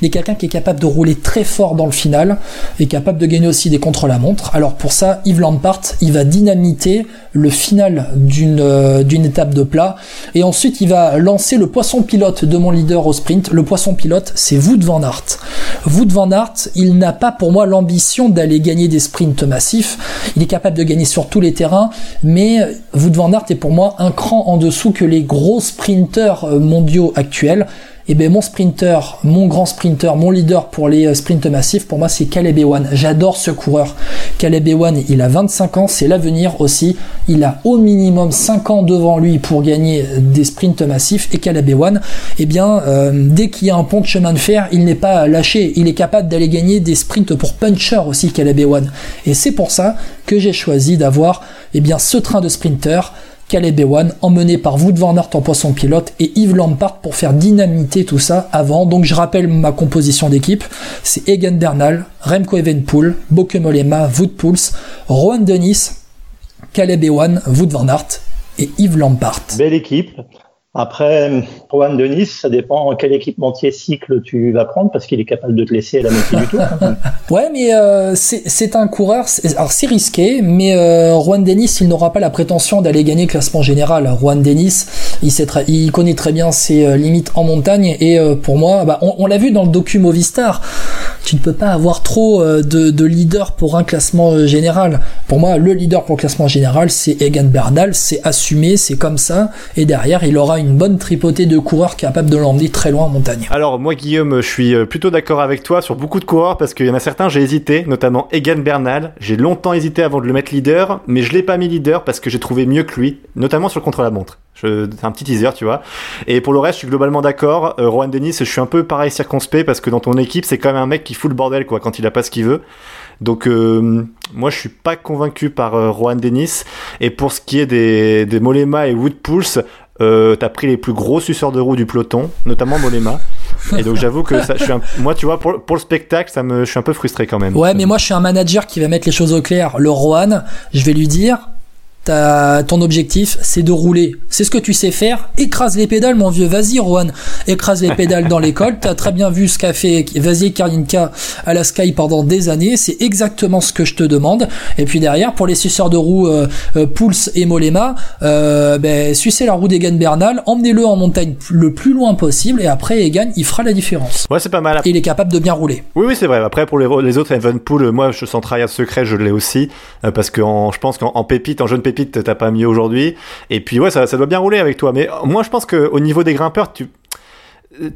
mais quelqu'un qui est capable de rouler très fort dans le final et capable de gagner aussi des contre-la-montre. Alors pour ça Yves Lampart il va dynamiter le final d'une euh, d'une étape de plat et ensuite il va lancer le poisson pilote de mon leader au sprint. Le poisson pilote c'est Wout van Aert. Wout van Aert il n'a pas pour moi l'ambition d'aller gagner des sprints massifs. Il est capable de gagner sur tous les terrains, mais Wout van Aert est pour moi un cran en dessous que les gros sprinteurs euh, mondiaux actuels. Et ben mon sprinter, mon grand sprinter, mon leader pour les euh, sprints massifs, pour moi c'est Caleb Ewan. J'adore ce coureur. Caleb Ewan, il a 25 ans, c'est l'avenir aussi. Il a au minimum 5 ans devant lui pour gagner des sprints massifs. Et Caleb Ewan, eh bien, euh, dès qu'il y a un pont de chemin de fer, il n'est pas lâché. Il est capable d'aller gagner des sprints pour puncher aussi, Caleb Ewan. Et c'est pour ça que j'ai choisi d'avoir eh bien, ce train de sprinter Caleb Ewan, emmené par Wout van Aert en poisson pilote et Yves Lampard pour faire dynamiter tout ça avant. Donc je rappelle ma composition d'équipe, c'est Egan Bernal, Remco Evenpool, Boke Molema, Wout Pouls, Rohan Dennis, Caleb Ewan, Wout van Aert et Yves Lampard. Belle équipe. Après, Rohan Denis, ça dépend quel équipementier cycle tu vas prendre parce qu'il est capable de te laisser à la moitié du tour. ouais, mais euh, c'est un coureur. Alors c'est risqué, mais euh, Juan Denis, il n'aura pas la prétention d'aller gagner classement général. Juan Denis, il, connaît très bien ses euh, limites en montagne et euh, pour moi, bah, on, l'a vu dans le docu Movistar. Tu ne peux pas avoir trop de, de leaders pour un classement général. Pour moi, le leader pour classement général, c'est Egan Bernal. C'est assumé, c'est comme ça. Et derrière, il aura une bonne tripotée de coureurs capables de l'emmener très loin en montagne. Alors moi Guillaume, je suis euh, plutôt d'accord avec toi sur beaucoup de coureurs parce qu'il y en a certains j'ai hésité, notamment Egan Bernal. J'ai longtemps hésité avant de le mettre leader, mais je l'ai pas mis leader parce que j'ai trouvé mieux que lui, notamment sur le contre-la-montre. C'est un petit teaser, tu vois. Et pour le reste, je suis globalement d'accord. Euh, Rohan Dennis, je suis un peu pareil circonspect parce que dans ton équipe, c'est quand même un mec qui fout le bordel quoi quand il a pas ce qu'il veut. Donc euh, moi je suis pas convaincu par euh, Rohan Dennis. Et pour ce qui est des, des Molema et Wood Pulse, euh, t'as pris les plus gros suceurs de roue du peloton, notamment Molema. Et donc j'avoue que ça, moi tu vois pour, le spectacle, ça me, je suis un peu frustré quand même. Ouais, mais moi je suis un manager qui va mettre les choses au clair. Le Rohan, je vais lui dire, ton objectif c'est de rouler. C'est ce que tu sais faire. Écrase les pédales, mon vieux. Vas-y, Rohan. Écrase les pédales dans l'école. T'as très bien vu ce qu'a fait Vasier Karinka à la Sky pendant des années. C'est exactement ce que je te demande. Et puis derrière, pour les suceurs de roues euh, euh, Pouls et Molema, euh, ben, sucez la roue d'Egan Bernal, emmenez-le en montagne le plus loin possible. Et après, Egan, il fera la différence. Ouais, c'est pas mal. Et il est capable de bien rouler. Oui, oui, c'est vrai. Après, pour les, les autres Evenpool, euh, moi, je sens travail secret, je l'ai aussi. euh, parce que en- je pense qu'en en pépite, en jeune pépite, t'as pas mieux aujourd'hui. Et puis, ouais, ça, doit bien rouler avec toi. Mais euh, moi, je pense qu'au niveau des grimpeurs, tu.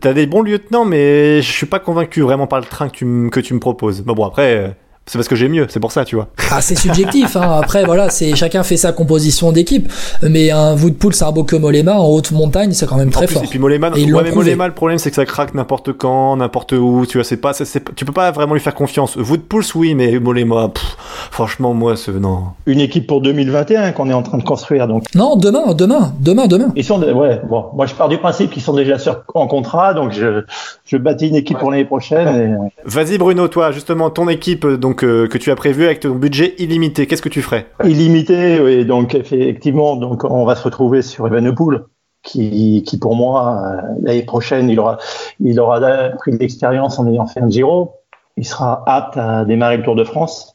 T'as des bons lieutenants, mais je suis pas convaincu vraiment par le train que tu, m- que tu me proposes. Bon, bon, après, euh, c'est parce que j'ai mieux, c'est pour ça, tu vois. Ah, c'est subjectif. Hein. Après, voilà, c'est chacun fait sa composition d'équipe. Mais un Woodpool, c'est un beau que Molema en haute montagne, c'est quand même très plus, fort. Et puis Molema, Et ouais, mais prouvé. Molema, le problème, c'est que ça craque n'importe quand, n'importe où, tu vois, c'est pas, c'est- c'est- tu peux pas vraiment lui faire confiance. Woodpulse, oui, mais Molema, pff, franchement, moi, c'est, non. Une équipe pour 2021 qu'on est en train de construire. Donc, Non, demain, demain, demain, demain. ils sont, de- ouais, bon, moi je pars du principe qu'ils sont déjà sur, en contrat, donc je, je bâtis une équipe pour l'année prochaine. Et, Vas-y Bruno, toi, justement, ton équipe euh, donc euh, que tu as prévu avec ton budget illimité, qu'est-ce que tu ferais illimité, oui, donc effectivement, donc on va se retrouver sur Evenepoel, qui, qui pour moi euh, l'année prochaine, il aura, il aura pris de l'expérience en ayant fait un Giro, il sera apte à démarrer le Tour de France,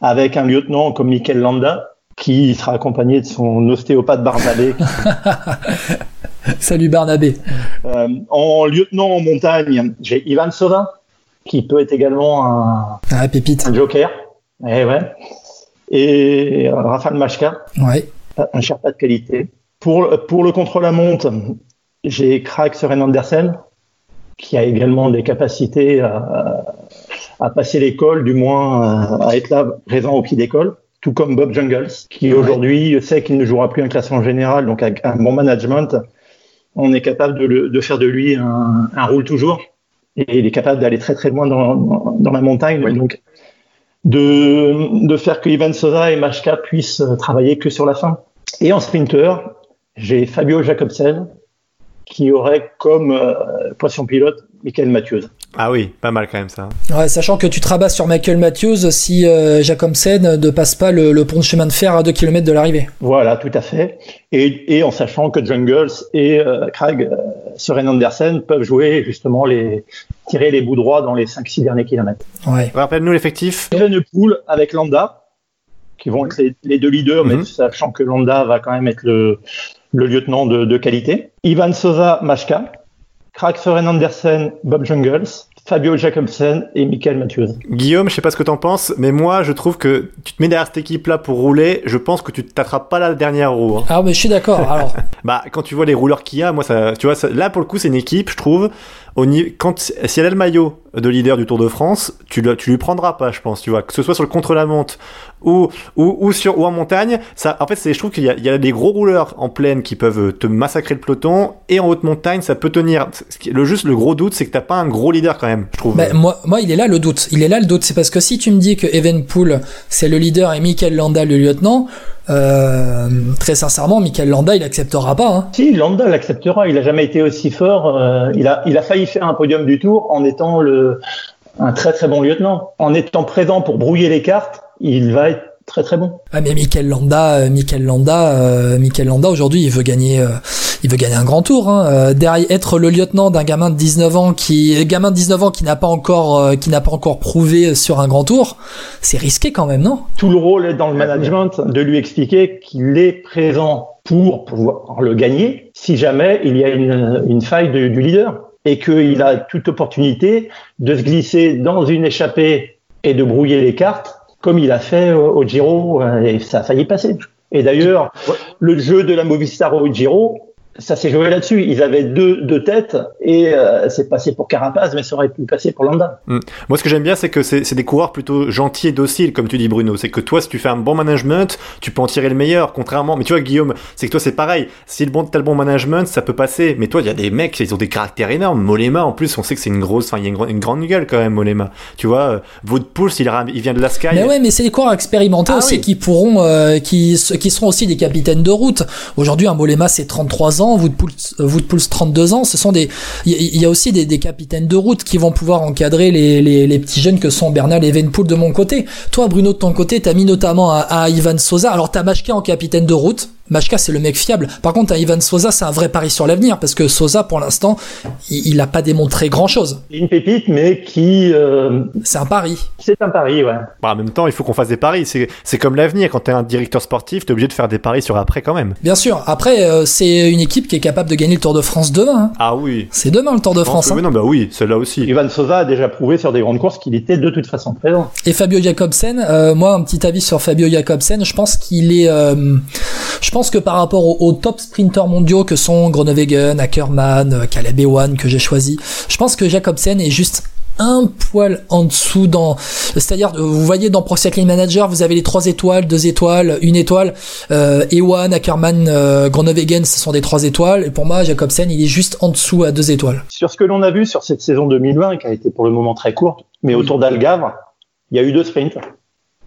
avec un lieutenant comme Mikel Landa, qui sera accompagné de son ostéopathe Barnabé. Salut Barnabé. Euh, en lieutenant en montagne, j'ai Ivan Sovin, qui peut être également un, Ah, pépite. un joker. Eh ouais. Et euh, Rafael Machka. Ouais. un Sherpa de qualité. Pour, pour le contre-la-montre, j'ai Craig Søren Andersen, qui a également des capacités à, à passer l'école, du moins à être là, présent au pied d'école, tout comme Bob Jungles, qui aujourd'hui sait qu'il ne jouera plus un classement général, donc avec un bon management, on est capable de, le- de faire de lui un, un roule toujours, et il est capable d'aller très très loin dans, dans, dans la montagne, donc de, de faire que Ivan Sosa et Machka puissent travailler que sur la fin. Et en sprinter, j'ai Fabio Jacobsen, qui aurait comme euh, poisson pilote Michael Matthews. Ah oui, pas mal quand même ça. Ouais, sachant que tu te rabats sur Michael Matthews si euh, Jacobsen ne passe pas le, pont de chemin de fer à 2 km de l'arrivée. Voilà, tout à fait. Et, et en sachant que Jungles et euh, Craig euh, Søren Andersen peuvent jouer justement les tirer les bouts droits dans les 5-6 derniers kilomètres. Ouais. Rappelle-nous l'effectif. Une poule avec Landa, qui vont être les, deux leaders, mais mhm. sachant que Landa va quand même être le, le lieutenant de, de qualité. Ivan Sosa Mashka, Craig Søren Andersen, Bob Jungles, Fabio Jacobsen et Michael Matthews. Guillaume, je sais pas ce que t'en penses, mais moi je trouve que tu te mets derrière cette équipe-là pour rouler, je pense que tu t'attrapes pas la dernière roue. Hein. Ah mais je suis d'accord. Alors. bah quand tu vois les rouleurs qu'il y a, moi ça, tu vois, là pour le coup c'est une équipe, je trouve. Au quand si elle a le maillot de leader du Tour de France, tu, le, tu lui prendras pas, je pense, tu vois, que ce soit sur le contre-la-montre ou, ou, ou, sur, ou en montagne. Ça, en fait, je trouve qu'il y y a des gros rouleurs en plaine qui peuvent te massacrer le peloton et en haute montagne, ça peut tenir. Le juste, le gros doute, c'est que t'as pas un gros leader quand même, je trouve. Ben, moi, moi, il est là le doute. Il est là le doute. C'est parce que si tu me dis que Evenpool, c'est le leader et Michael Landa le lieutenant, euh, très sincèrement, Michael Landa, il acceptera pas. Hein. Si, Landa l'acceptera. Il a jamais été aussi fort. Euh, il a, il a failli faire un podium du Tour en étant le, un très très bon lieutenant. En étant présent pour brouiller les cartes, il va être très très bon. Ah mais Michael Landa, euh, Michael Landa, euh, Michael Landa aujourd'hui il veut gagner, euh, il veut gagner un grand tour. Hein. Euh, derrière être le lieutenant d'un gamin de 19 ans qui, gamin de 19 ans qui n'a pas encore, qui n'a pas encore prouvé sur un grand tour, c'est risqué quand même, non? Tout le rôle est dans le management de lui expliquer qu'il est présent pour pouvoir le gagner si jamais il y a une, une faille du leader et qu'il a toute opportunité de se glisser dans une échappée et de brouiller les cartes comme il a fait au Giro, euh, et ça a failli passer. Et d'ailleurs, le jeu de la Movistar au Giro, ça s'est joué là-dessus. Ils avaient deux, deux têtes et euh, c'est passé pour Carapaz, mais ça aurait pu passer pour Landa. Hmm. Moi, ce que j'aime bien, c'est que c'est des coureurs plutôt gentils et dociles, comme tu dis, Bruno. C'est que toi, si tu fais un bon management, tu peux en tirer le meilleur, contrairement. Mais tu vois, Guillaume, c'est que toi, c'est pareil. Si le bon, t'as le bon management, ça peut passer. Mais toi, il y a des mecs, ils ont des caractères énormes. Molema, en plus, on sait que c'est une grosse, enfin, il y a une, grande gueule quand même, Molema. Tu vois, euh, votre il, il vient de la Sky. Mais ouais, mais c'est des coureurs expérimentés ah aussi qui pourront, euh, qui, qui seront aussi des capitaines de route. Aujourd'hui, un Molema, c'est 33 ans. Vous Woodpulse 32 ans, ce sont des, il y, a aussi des, capitaines de route qui vont pouvoir encadrer les, petits jeunes que sont Bernal et Evenpool de mon côté. Toi, Bruno, de ton côté, t'as mis notamment à, à Ivan Sosa. Alors, t'as Machka en capitaine de route. Machka, c'est le mec fiable. Par contre, un Ivan Sosa, c'est un vrai pari sur l'avenir parce que Sosa, pour l'instant, il n'a pas démontré grand chose. Une pépite, mais qui. Euh, c'est un pari. C'est un pari, ouais. Bah, en même temps, il faut qu'on fasse des paris. C'est comme l'avenir. Quand tu es un directeur sportif, tu es obligé de faire des paris sur après quand même. Bien sûr. Après, euh, c'est une équipe qui est capable de gagner le Tour de France demain. Hein. Ah oui. C'est demain le Tour de France. Hein. Non, bah oui, celle-là aussi. Ivan Sosa a déjà prouvé sur des grandes courses qu'il était de toute façon présent. Et Fabio Jacobsen, euh, moi, un petit avis sur Fabio Jacobsen. Je pense qu'il est. je pense que par rapport au aux, top sprinteurs mondiaux que sont Groenewegen, Ackermann, euh, Caleb Ewan que j'ai choisi. Je pense que Jacobsen est juste un poil en dessous dans c'est-à-dire vous voyez dans Pro Cycling Manager vous avez les trois étoiles deux étoiles une étoile euh, Ewan Ackerman euh, Groenewegen ce sont des trois étoiles et pour moi Jacobsen il est juste en dessous à deux étoiles sur ce que l'on a vu sur cette saison 2020 qui a été pour le moment très courte mais autour d'Algavre il y a eu deux sprints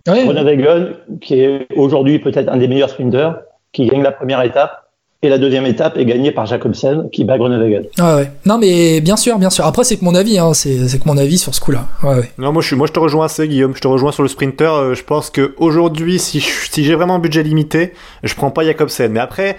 oui. Groenewegen qui est aujourd'hui peut-être un des meilleurs sprinters qui gagne la première étape. Et la deuxième étape est gagnée par Jacobsen qui bat Groenewegen. Ah ouais. Non mais bien sûr, bien sûr. Après c'est que mon avis, hein. c'est que mon avis sur ce coup-là. Ouais, ouais. Non moi je suis, moi je te rejoins assez Guillaume. Je te rejoins sur le sprinter. Euh, je pense que aujourd'hui si si j'ai vraiment un budget limité, je prends pas Jacobsen. Mais après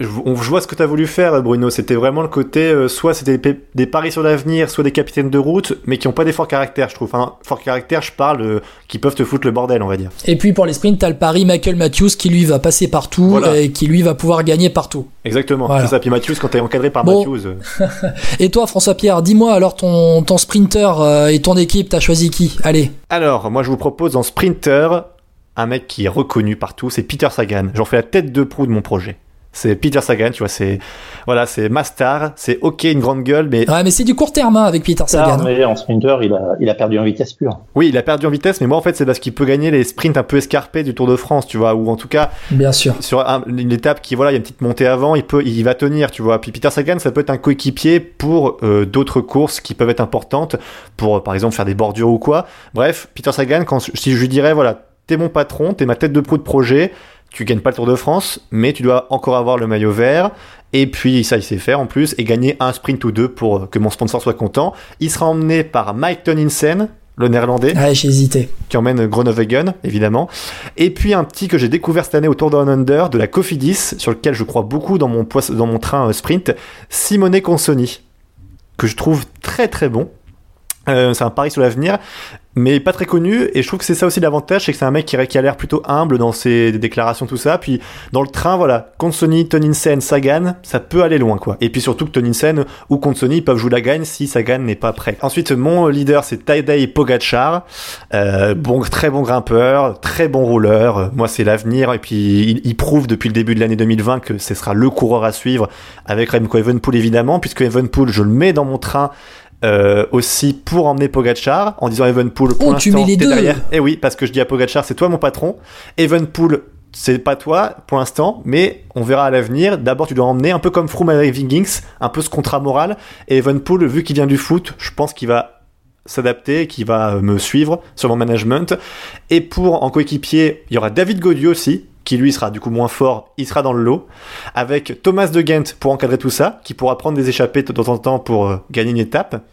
je, vois ce que tu as voulu faire, Bruno. C'était vraiment le côté, euh, soit c'était des, paris sur l'avenir, soit des capitaines de route, mais qui n'ont pas des forts caractères, je trouve. Enfin, fort caractère, je parle, euh, qui peuvent te foutre le bordel, on va dire. Et puis pour les sprints, t'as le pari Michael Matthews qui lui va passer partout et qui lui va pouvoir gagner partout. Exactement. C'est ça. Puis Matthews, quand t'es encadré par Matthews. Euh. et toi, François-Pierre, dis-moi alors ton, ton sprinter et ton équipe, t'as choisi qui? Allez. Alors, moi je vous propose en sprinter un mec qui est reconnu partout, c'est Peter Sagan. J'en fais la tête de proue de mon projet. C'est Peter Sagan, tu vois, c'est voilà, c'est Mastar, c'est ok une grande gueule, mais ouais, mais c'est du court terme hein, avec Peter Sagan. mais en sprinter, il a, il a perdu en vitesse pure. Oui, il a perdu en vitesse, mais moi en fait c'est parce qu'il peut gagner les sprints un peu escarpés du Tour de France, tu vois, ou en tout cas, bien sûr, sur une étape qui voilà, il y a une petite montée avant, il peut, il va tenir, tu vois. Puis Peter Sagan, ça peut être un coéquipier pour euh, d'autres courses qui peuvent être importantes, pour par exemple faire des bordures ou quoi. Bref, Peter Sagan, quand si je lui dirais voilà, t'es mon patron, t'es ma tête de proue de projet tu gagnes pas le Tour de France, mais tu dois encore avoir le maillot vert. Et puis ça, il sait faire en plus, et gagner un sprint ou deux pour que mon sponsor soit content. Il sera emmené par Mike Toninsen, le néerlandais. Ouais, j'ai hésité. Qui emmène Groenewegen, évidemment. Et puis un petit que j'ai découvert cette année au Tour Down Under de la Cofidis, sur lequel je crois beaucoup dans mon, dans mon train euh, sprint, Simone Consoni, que je trouve très très bon. Euh, c'est un pari sur l'avenir mais pas très connu. Et je trouve que c'est ça aussi l'avantage, c'est que c'est un mec qui, a l'air plutôt humble dans ses déclarations, tout ça. Puis dans le train, voilà, Consoni, Toninsen, Sagan, ça peut aller loin, quoi. Et puis surtout que Toninsen ou Consoni peuvent jouer la gagne si Sagan n'est pas prêt. Ensuite, mon leader, c'est Tadej Pogacar, euh, bon, très bon grimpeur, très bon rouleur. Moi, c'est l'avenir. Et puis il, prouve depuis le début de l'année 2020 que ce sera le coureur à suivre avec Remco Evenpool évidemment, puisque Evenpool, je le mets dans mon train euh, aussi pour emmener Pogachar en disant Evenpool pour oh, l'instant t'es derrière. Et eh oui, parce que je dis à Pogachar c'est toi mon patron. Evenpool c'est pas toi pour l'instant, mais on verra à l'avenir. D'abord, tu dois emmener un peu comme Froome avec Wiggins, un peu ce contrat moral. Et Evenpool, vu qu'il vient du foot, je pense qu'il va s'adapter, qu'il va me suivre sur mon management. Et pour en coéquipier, il y aura David Godieu aussi, qui lui sera du coup moins fort, il sera dans le lot, avec Thomas de Ghent pour encadrer tout ça, qui pourra prendre des échappées de temps en temps pour euh, gagner une étape,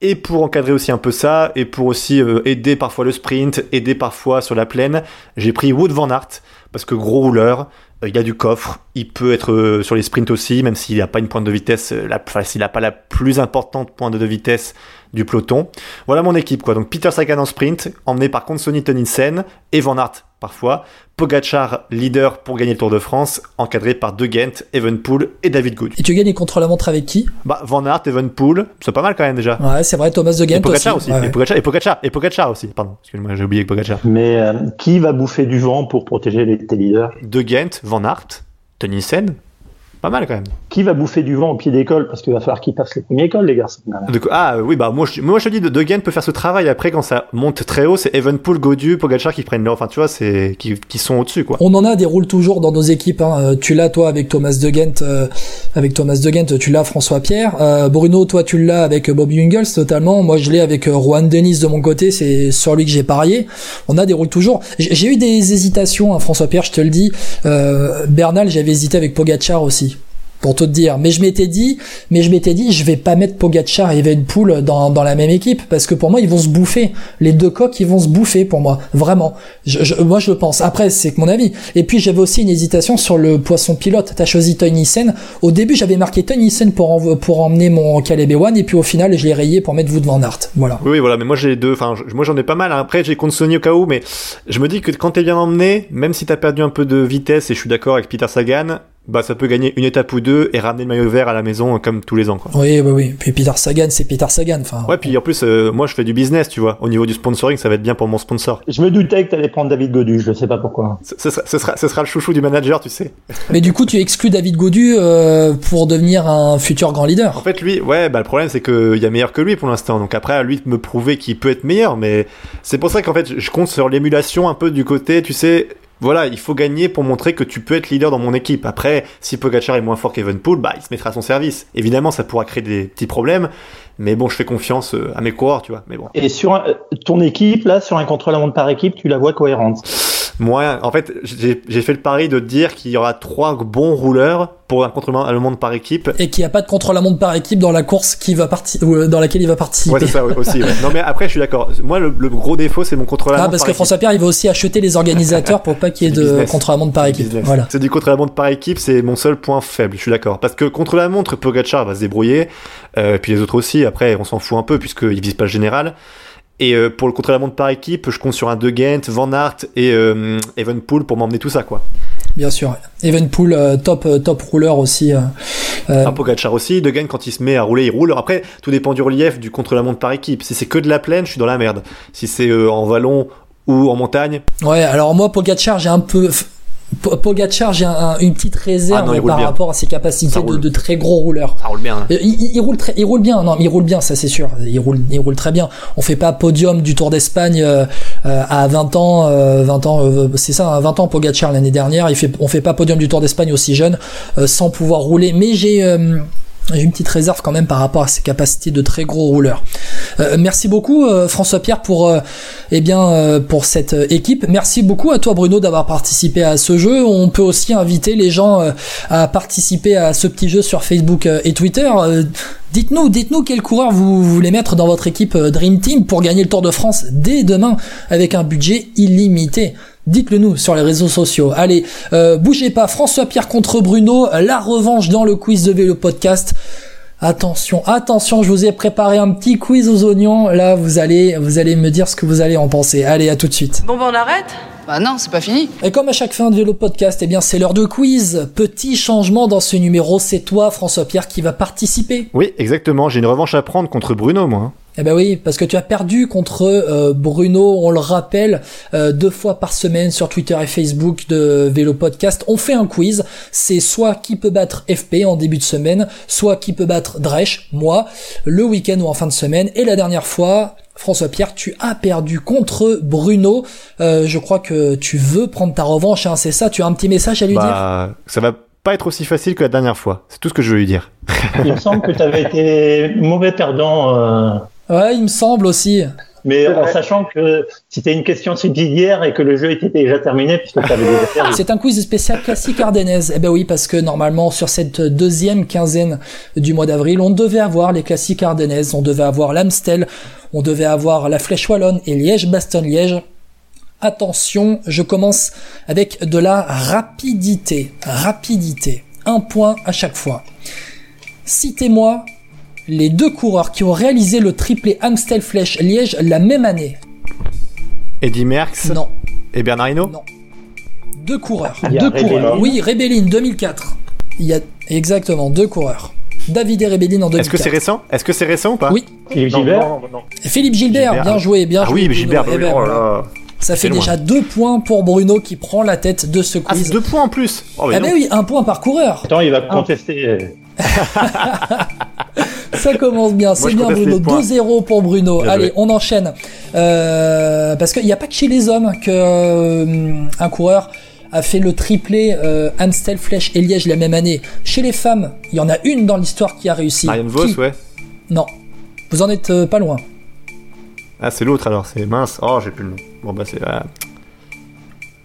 et pour encadrer aussi un peu ça, et pour aussi euh, aider parfois le sprint, aider parfois sur la plaine, j'ai pris Wood Van Aert, parce que gros rouleur, euh, il a du coffre, il peut être sur les sprints aussi, même s'il n'a pas une pointe de vitesse, la, s'il n'a pas la plus importante pointe de vitesse du peloton. Voilà mon équipe, quoi. Donc Peter Sagan en sprint, emmené par Consoni Toninsen et Van Aert parfois. Pogachar, leader pour gagner le Tour de France, encadré par De Gent, Evenpool et David Good. Et tu gagnes contre la montre avec qui? Bah Van Aert, Evenpool, c'est pas mal quand même déjà. Ouais, c'est vrai, Thomas De Gent et Pogacar aussi. Et, Pogacar, et, Pogacar, et Pogacar aussi, pardon. Excuse-moi, j'ai oublié Pogacar. Mais euh, qui va bouffer du vent pour protéger les, tes leaders? De Gent, Van Aert, Tonissen, pas mal quand même. Qui va bouffer du vent au pied d'école Parce qu'il va falloir qu'il passe les premiers écoles, les gars. ah oui, bah moi je, moi je te dis, De, de peut faire ce travail. Après, quand ça monte très haut, c'est Evenpool, Godieu, Pogacar qui prennent leur. Enfin, tu vois, c'est qui, qui sont au-dessus, quoi. On en a des rôles toujours dans nos équipes. Hein. Euh, tu l'as, toi, avec Thomas De euh, avec Thomas De tu l'as, François Pierre. Euh, Bruno, toi, tu l'as avec Bobby Wingles, totalement. Moi, je l'ai avec Juan Denis de mon côté. C'est sur lui que j'ai parié. On a des rôles toujours. J'ai eu des hésitations, hein, François Pierre, je te le dis. Bernal, j'avais hésité avec Pogacar aussi pour tout te dire. Mais je m'étais dit, mais je m'étais dit, je vais pas mettre Pogacar et Evenpool dans, dans la même équipe parce que pour moi ils vont se bouffer. Les deux coques ils vont se bouffer pour moi, vraiment. Je, moi je le pense. Après c'est que mon avis. Et puis j'avais aussi une hésitation sur le poisson pilote. T'as choisi Tony Sen. Au début j'avais marqué Tony Sen pour pour emmener mon Caleb One et puis au final je l'ai rayé pour mettre Wood van Aert. Voilà. Oui, voilà. Mais moi j'ai deux. Enfin moi j'en ai pas mal. Après j'ai contre Sony au cas où, mais je me dis que quand t'es bien emmené, même si t'as perdu un peu de vitesse et je suis d'accord avec Peter Sagan bah ça peut gagner une étape ou deux et ramener le maillot vert à la maison euh, comme tous les ans quoi. Oui oui oui. Puis Peter Sagan c'est Peter Sagan enfin. Ouais puis en plus euh, moi je fais du business tu vois au niveau du sponsoring ça va être bien pour mon sponsor. Je me doutais que t'allais prendre David Godu je sais pas pourquoi. Ce, sera, ce, sera, ce sera le chouchou du manager tu sais. Mais du coup tu exclus David Godu euh, pour devenir un futur grand leader. En fait lui ouais bah le problème c'est que il y a meilleur que lui pour l'instant donc après à lui de me prouver qu'il peut être meilleur mais c'est pour ça qu'en fait je compte sur l'émulation un peu du côté tu sais voilà, il faut gagner pour montrer que tu peux être leader dans mon équipe. Après, si Pogacar est moins fort qu'Evenpool, bah, il se mettra à son service. Évidemment, ça pourra créer des petits problèmes, mais bon, je fais confiance euh, à mes coureurs, tu vois. Mais bon. Et sur ton équipe, là, sur un contre-la-montre par équipe, tu la vois cohérente moi, en fait, j'ai fait le pari de dire qu'il y aura trois bons rouleurs pour un contre-la-montre par équipe. Et qu'il n'y a pas de contre-la-montre par équipe dans la course qui va euh, dans laquelle il va participer. Ouais, c'est ça aussi. Non, mais après, je suis d'accord. Moi, le, gros défaut, c'est mon contre-la-montre. Ah, parce que François Pierre, il va aussi acheter les organisateurs pour pas qu'il y ait de contre-la-montre par équipe. Voilà. C'est du contre-la-montre par équipe, c'est mon seul point faible. Je suis d'accord. Parce que contre-la-montre, Pogacar va se débrouiller. Euh, puis les autres aussi. Après, on s'en fout un peu puisqu'ils visent pas le général. Et euh, pour le contre-la-montre par équipe, je compte sur un De Gent, Van Aert et euh, Evenpool pour m'emmener tout ça, quoi. Bien sûr. Evenpool, euh, top, euh, top rouleur aussi. Un Pogacar aussi. De Gent, quand il se met à rouler, il roule. Après, tout dépend du relief, du contre-la-montre par équipe. Si c'est que de la plaine, je suis dans la merde. Si c'est en vallon ou en montagne. Ouais, alors moi, Pogacar, j'ai un peu Pogacar, j'ai une petite réserve ah par rapport à ses capacités de, très gros rouleur. Ça roule bien. Hein. Il, roule très, il roule bien. Non, il roule bien, ça c'est sûr. Il roule, il roule très bien. On fait pas podium du Tour d'Espagne euh, euh, à 20 ans, 20 ans, euh, c'est ça, 20 hein, ans Pogacar l'année dernière. Il fait, on fait pas podium du Tour d'Espagne aussi jeune, sans pouvoir rouler. Mais j'ai J'ai une petite réserve quand même par rapport à ses capacités de très gros rouleur. Euh, merci beaucoup euh, François Pierre pour euh, eh bien euh, pour cette euh, équipe. Merci beaucoup à toi Bruno d'avoir participé à ce jeu. On peut aussi inviter les gens à participer à ce petit jeu sur Facebook et Twitter. Dites-nous, dites-nous quel coureur vous voulez mettre dans votre équipe Dream Team pour gagner le Tour de France dès demain avec un budget illimité. Dites-le nous sur les réseaux sociaux. Allez, euh, bougez pas. François Pierre contre Bruno, la revanche dans le quiz de vélo podcast. Attention, attention, je vous ai préparé un petit quiz aux oignons. Là, vous allez, vous allez me dire ce que vous allez en penser. Allez, à tout de suite. Bon, ben on arrête? Bah non, c'est pas fini. Et comme à chaque fin de vélo podcast, eh bien, c'est l'heure de quiz. Petit changement dans ce numéro, c'est toi, François Pierre, qui va participer. Oui, exactement. J'ai une revanche à prendre contre Bruno, moi. Eh ben oui, parce que tu as perdu contre euh, Bruno, on le rappelle, euh, deux fois par semaine sur Twitter et Facebook de Vélo Podcast. On fait un quiz, c'est soit qui peut battre FP en début de semaine, soit qui peut battre Dresch, moi, le week-end ou en fin de semaine. Et la dernière fois, François Pierre, tu as perdu contre Bruno. Euh, je crois que tu veux prendre ta revanche, hein, c'est ça? Tu as un petit message à lui dire? Bah, ça va pas être aussi facile que la dernière fois. C'est tout ce que je veux lui dire. Il me semble que tu avais été mauvais perdant, euh, Ouais, il me semble aussi. mais en sachant que c'était une question subsidiaire et que le jeu était déjà terminé puisque tu avais déjà perdu. C'est un quiz spécial classique ardennaise. Eh ben oui, parce que normalement, sur cette deuxième quinzaine du mois d'avril, on devait avoir les classiques ardennaises, on devait avoir l'Amstel, on devait avoir la Flèche Wallonne et Liège-Bastogne-Liège. Attention, je commence avec de la rapidité. Rapidité. Un point à chaque fois. Citez-moi les deux coureurs qui ont réalisé le triplé Amstel-Flèche-Liège la même année. Eddie Merckx Non, et Bernard Hinault non. Deux coureurs. Il y a Deux coureurs. Oui, Rebellin 2004. Il y a exactement deux coureurs. David et Rebellin en 2004. Est-ce que c'est récent? Est-ce que c'est récent ou pas? Oui. Philippe Gilbert? Philippe Gilbert, Gilbert. bien joué, bien Ah joué. oui, Bruno. Gilbert, bah Eh ben, oh là voilà. là. Ça fait déjà deux points pour Bruno qui prend la tête de ce Ah, quiz. c'est deux points en plus Oh, mais non. ben oui, un point par coureur. Attends, il va contester. Ça commence bien, c'est bien Bruno. les points. 2-0 pour Bruno. Bien Allez, joué. on enchaîne. Euh, parce qu'il n'y a pas que chez les hommes que euh, un coureur a fait le triplé euh, Amstel, Flèche et Liège la même année. Chez les femmes, il y en a une dans l'histoire qui a réussi. Marianne Vos, Qui ouais. Non. Vous en êtes euh, pas loin. Ah, c'est l'autre alors, c'est mince. Oh, j'ai plus le nom. Bon, bah, c'est.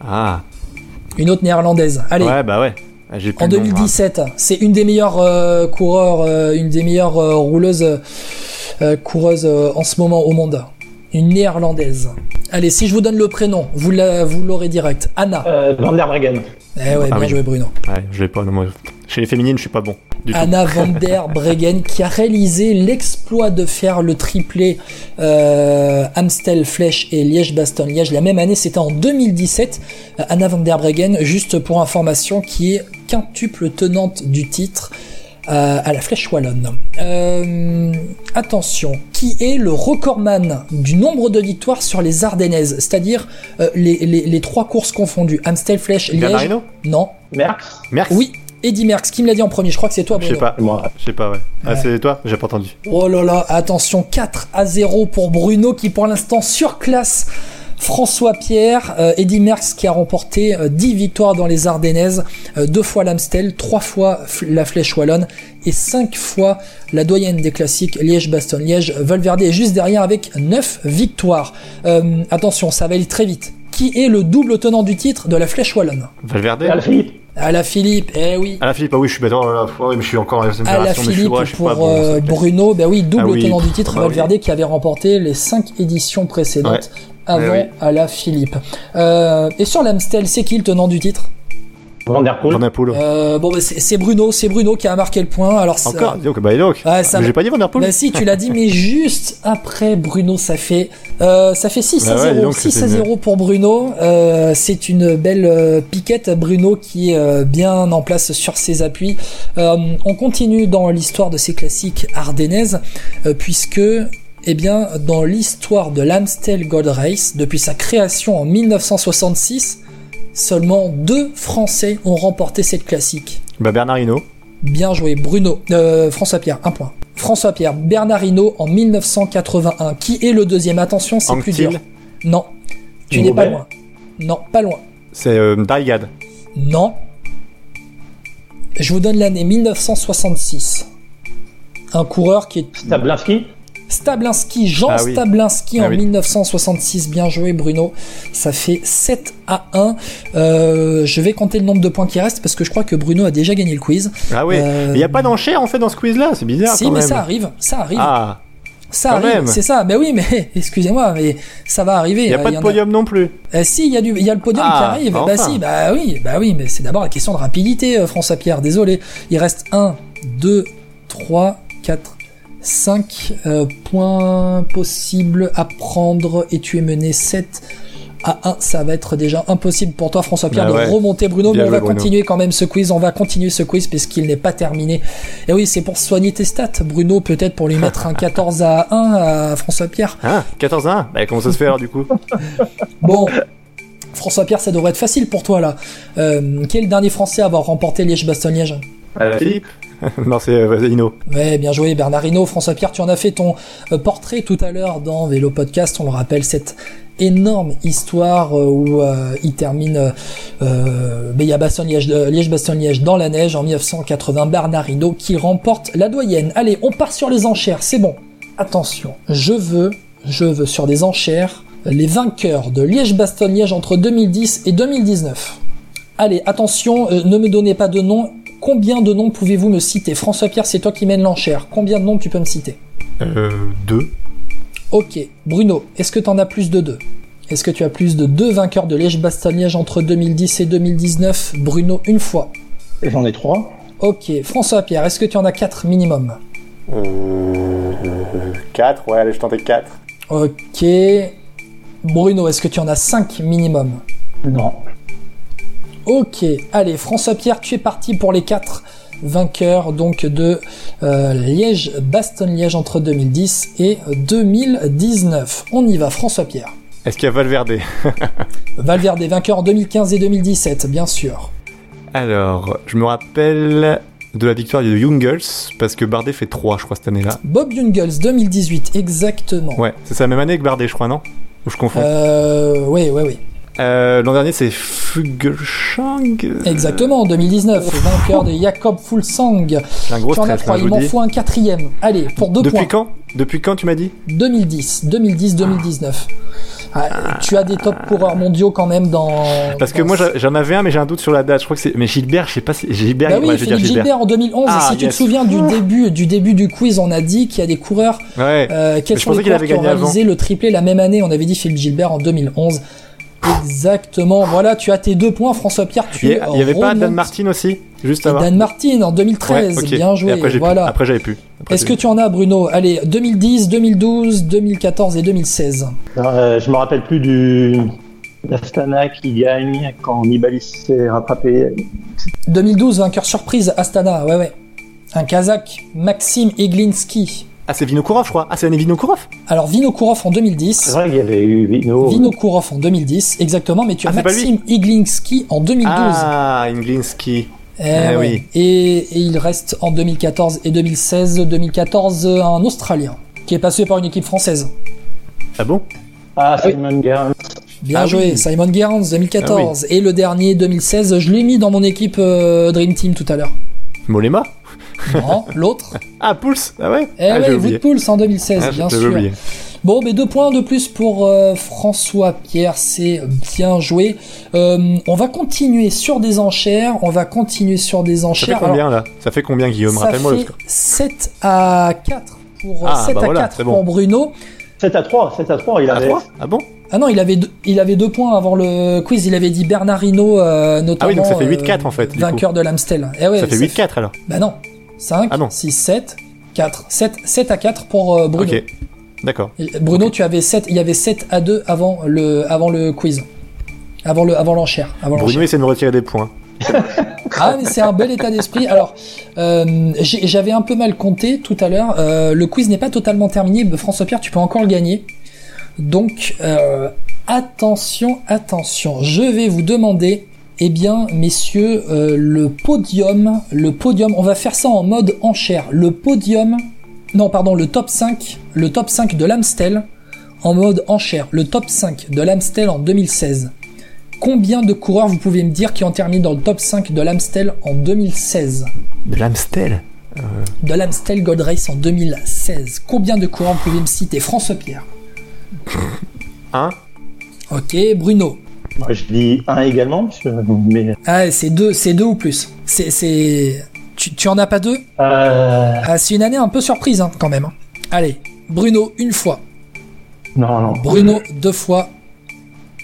Ah, Une autre néerlandaise. Allez. ouais, bah ouais. Ah, En le nom, 2017, c'est une des meilleures euh, coureurs, euh, une des meilleures euh, rouleuses, euh, coureuses euh, en ce moment au monde. Une néerlandaise. Allez, si je vous donne le prénom, vous la- vous l'aurez direct. Anna. Euh, Van der Breggen. Eh ouais, Ah bien oui. joué Bruno. Ouais, je l'ai pas. non, moi, Chez les féminines, je suis pas bon. Du tout. Anna van der Breggen qui a réalisé l'exploit de faire le triplé euh, Amstel, Flèche et Liège-Bastogne-Liège la même année, c'était en 2017. Euh, Anna van der Breggen, juste pour information, qui est quintuple tenante du titre euh, à la Flèche Wallonne. Euh, attention, qui est le recordman du nombre de victoires sur les Ardennaises, c'est-à-dire euh, les, les, les trois courses confondues, Amstel, Flèche, Liège. Non, Merckx? Merckx? Oui, Eddie Merckx, qui me l'a dit en premier Je crois que c'est toi, Je sais pas. Moi. Je sais pas, ouais. Ah, c'est toi? J'ai pas entendu. Oh là là, attention, 4 à 0 pour Bruno qui pour l'instant surclasse François Pierre, euh, Eddy Merckx qui a remporté euh, 10 victoires dans les Ardennaises, euh, deux fois l'Amstel, trois fois la Flèche Wallonne et cinq fois la doyenne des classiques Liège-Bastogne-Liège. Valverde est juste derrière avec 9 victoires. Euh, attention, ça va aller très vite. Qui est le double tenant du titre de la Flèche Wallonne? Valverde Al Philippe. À la Philippe, eh oui. Ah, la Philippe, ah oui, je suis là, ouais, mais je suis encore à la mais je suis, Philippe ouais, je pour pas bon. euh. Bruno, ben oui, double Ah oui, tenant du titre, bah oui. Valverde qui avait remporté les 5 éditions précédentes avant Ouais, oui. à la Philippe. Euh, et sur l'Amstel, c'est qui le tenant du titre? Van der Poel. Van der Poel. euh, Bon, ben c'est c'est Bruno, c'est Bruno qui a marqué le point. Alors ça- Encore donc, bah, donc. Ouais, ça j'ai pas dit Van der Poel Bah si, tu l'as dit, mais juste après Bruno, ça fait euh, ça fait 6 à Bah ouais, 0. dis donc, 6 c'était à 0 pour Bruno. Euh, c'est une belle euh, piquette. Bruno qui est euh, bien en place sur ses appuis. Euh, on continue dans l'histoire de ces classiques ardennaises, euh, puisque eh bien, dans l'histoire de l'Amstel Gold Race, depuis sa création en 1966, seulement deux Français ont remporté cette classique. Bah, Bernard Hinault. Bien joué, Bruno. Euh, François Pierre, un point. François Pierre, Bernard Hinault en 1981. Qui est le deuxième? Attention, c'est plus dur. Non. Tu n'es pas loin. Non, pas loin. C'est euh, Darigade. Non. Je vous donne l'année 1966. Un coureur qui est Stablinski Stablinski, Jean Ah oui. Stablinski Ah en oui. 1966. Bien joué Bruno. Ça fait 7 à 1. Euh, je vais compter le nombre de points qui restent parce que je crois que Bruno a déjà gagné le quiz. Ah ouais. Euh, Il n'y a pas d'enchère en fait dans ce quiz-là, c'est bizarre si, quand mais même. ça arrive. Ça arrive. Ah, ça quand arrive. C'est ça. Mais oui, mais excusez-moi, mais ça va arriver. il n'y a Euh, pas de podium non plus. Si, il y a du, y a le podium Ah, qui arrive. bah Bah si, bah oui, bah oui, mais c'est d'abord la question de rapidité, François Pierre. Désolé. Il reste 1, 2, 3, 4, 5 euh, points possibles à prendre et tu es mené 7 à 1. Ça va être déjà impossible pour toi, François Pierre, Bah de ouais. remonter Bruno, Bien mais on va Bruno. continuer quand même ce quiz. On va continuer ce quiz puisqu'il n'est pas terminé. Et oui, c'est pour soigner tes stats, Bruno, peut-être pour lui mettre un 14 à 1 à François Pierre. Hein? 14 à 1 Bah comment ça se fait alors du coup? Bon, François Pierre, ça devrait être facile pour toi là. Euh, qui est le dernier Français à avoir remporté Liège-Bastogne-Liège? Euh, Philippe Non, c'est euh, Hino. Ouais, bien joué, Bernard Hinault. François Pierre, tu en as fait ton euh, portrait tout à l'heure dans Vélo Podcast. On le rappelle, cette énorme histoire euh, où euh, il termine euh, euh, mais il y a Bastogne-Liège, euh, Liège-Bastogne-Liège dans la neige en 1980. Bernard Hinault qui remporte la doyenne. Allez, on part sur les enchères. C'est bon. Attention, je veux, je veux sur des enchères les vainqueurs de Liège-Bastogne-Liège entre 2010 et 2019. Allez, attention, euh, ne me donnez pas de nom. Combien de noms pouvez-vous me citer? François Pierre, c'est toi qui mène l'enchère. Combien de noms tu peux me citer? Euh, 2. Ok. Bruno, est-ce que tu en as plus de deux? Est-ce que tu as plus de deux vainqueurs de Liège-Bastogne-Liège entre 2010 et 2019 Bruno, une fois. Et j'en ai trois. Ok. François Pierre, est-ce que tu en as quatre minimum? Euh, 4, ouais, allez, je tentais 4. Ok. Bruno, est-ce que tu en as cinq minimum? Non. Ok, allez, François Pierre, tu es parti pour les quatre vainqueurs donc de euh, Liège-Bastogne-Liège entre 2010 et 2019. On y va, François Pierre. Est-ce qu'il y a Valverde? Valverde, vainqueur en 2015 et 2017, bien sûr. Alors, je me rappelle de la victoire de Jungles, parce que Bardet fait 3, je crois, cette année-là. Bob Jungels, 2018, exactement. Ouais, c'est la même année que Bardet, je crois, non? Ou je confonds? Euh, oui, oui, oui. Euh, L'an dernier, c'est Fuglsang euh, Exactement, en 2019, vainqueur de Jakob Fulsang. Un gros stress, je il m'en faut un quatrième. Allez, pour deux Depuis points. quand Depuis quand, tu m'as dit 2010, 2010, 2019. Ah, tu as des top coureurs mondiaux quand même dans. Parce que dans moi, j'en avais un, mais j'ai un doute sur la date. Je crois que c'est. Mais Gilbert, je sais pas si. Gilbert, Bah oui, ouais, je Gilbert. Gilbert. en 2011. Ah, si tu te souviens du début, du début du quiz, on a dit qu'il y a des coureurs. Ouais. Euh, quels Mais sont les coureurs avait qui ont avant. réalisé le triplé la même année On avait dit Philippe Gilbert en 2011. Exactement. Voilà, tu as tes deux points, François Pierre. Tu Il y, a- il y avait pas. Dan Martin aussi Juste Et avant Dan Martin en 2013. Ouais, ok. Bien joué. Et après, pu. voilà. Après, j'avais pu. Est-ce que tu en as, Bruno? Allez, 2010, 2012, 2014 et 2016. Euh, je me rappelle plus du d'Astana qui gagne quand Nibali s'est rattrapé. 2012, vainqueur surprise, Astana. Ouais, ouais. Un Kazakh, Maxime Eglinski. Ah, c'est Vinokourov, je crois. Ah, c'est l'année Vinokourov Alors, Vinokourov en 2010. C'est vrai qu'il y avait eu Vino. Vinokourov en 2010, exactement, mais tu as Ah, Maxime Iglinski en 2012. Ah, Inglinski. Eh ah ouais. oui. et, et il reste en 2014 et 2016. 2014, euh, un Australien qui est passé par une équipe française. Ah bon? Ah, Simon Gerrans. Bien Ah joué, oui. Simon Gerrans 2014. Et le dernier 2016, je l'ai mis dans mon équipe euh, Dream Team tout à l'heure. Molema? Non, l'autre. Ah, Pulse Ah ouais Eh ah, ouais, j'ai oublié. Woodpulse en 2016, Ah, bien sûr. oublié. Bon, mais deux points de plus pour euh, François Pierre, c'est bien joué. Euh, on va continuer sur des enchères, on va continuer sur des Ça fait enchères. combien, là Ça fait combien, Guillaume Rappelle-moi le score. 7 à 4 pour Ah, 7 bah à voilà, 4 c'est bon. pour Bruno. 7 à 3, 7 à 3, il À avait. 3 Ah bon Ah non, il avait deux, il avait deux points avant le quiz. Il avait dit Bernardino euh, notamment. Ah oui, donc ça fait euh, 8-4, en fait, Vainqueur de l'Amstel. Eh ouais, Ça fait 8-4 alors. Bah non. 5, Ah non. 6, 7, 4. 7, 7 à 4 pour euh, Bruno. Ok. D'accord. Et Bruno, tu avais 7, il y avait 7 à 2 avant le, avant le quiz. Avant le, avant l'enchère. Bruno essaie de me retirer des points. Ah, mais c'est un bel état d'esprit. Alors, euh, j'avais un peu mal compté tout à l'heure. Euh, le quiz n'est pas totalement terminé. François Pierre, tu peux encore le gagner. Donc, euh, attention, attention. Je vais vous demander, eh bien, messieurs, euh, le podium, le podium. On va faire ça en mode enchère. Le podium, non, pardon, le top 5, le top 5 de l'Amstel en mode enchère. Le top 5 de l'Amstel en 2016. Combien de coureurs vous pouvez me dire qui ont terminé dans le top 5 de l'Amstel en 2016 De l'Amstel de l'Amstel Gold Race en 2016. Combien de coureurs pouvez me citer? François Pierre. Un. Ok, Bruno. Moi, je dis un également, parce que, mais Ah, c'est deux, c'est deux ou plus. C'est, c'est, tu, tu en as pas deux? Euh, Ah, c'est une année un peu surprise hein, quand même. hein. Allez, Bruno une fois. non, non. Bruno deux fois.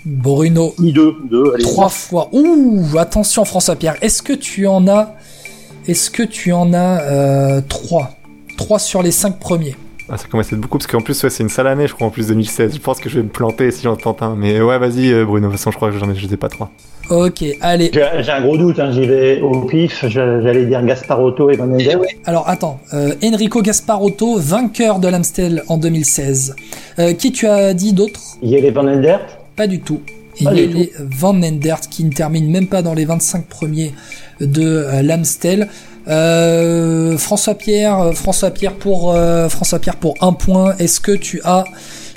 Bruno Ni deux, deux, allez. trois fois. Ouh, attention François Pierre. Est-ce que tu en as Est-ce que tu en as euh, trois? Trois sur les cinq premiers. Ah, ça commence à être beaucoup parce qu'en plus, ouais, c'est une sale année, je crois, en plus 2016. Je pense que je vais me planter si j'en tente un. Mais ouais, vas-y, euh, Bruno. De toute façon, je crois que j'en ai, je les ai pas trois. Ok, allez. J'ai un gros doute, hein, j'y vais au pif, j'allais dire Gasparotto et Van Ender. Alors attends, euh, Enrico Gasparotto, vainqueur de l'Amstel en 2016. Euh, qui tu as dit d'autre? Il y a les Van Endert? Pas du tout. Il y a du les Van Endert qui ne terminent même pas dans les 25 premiers de euh, l'Amstel. Euh, François Pierre, euh, François Pierre pour euh, François Pierre pour un point. Est-ce que tu as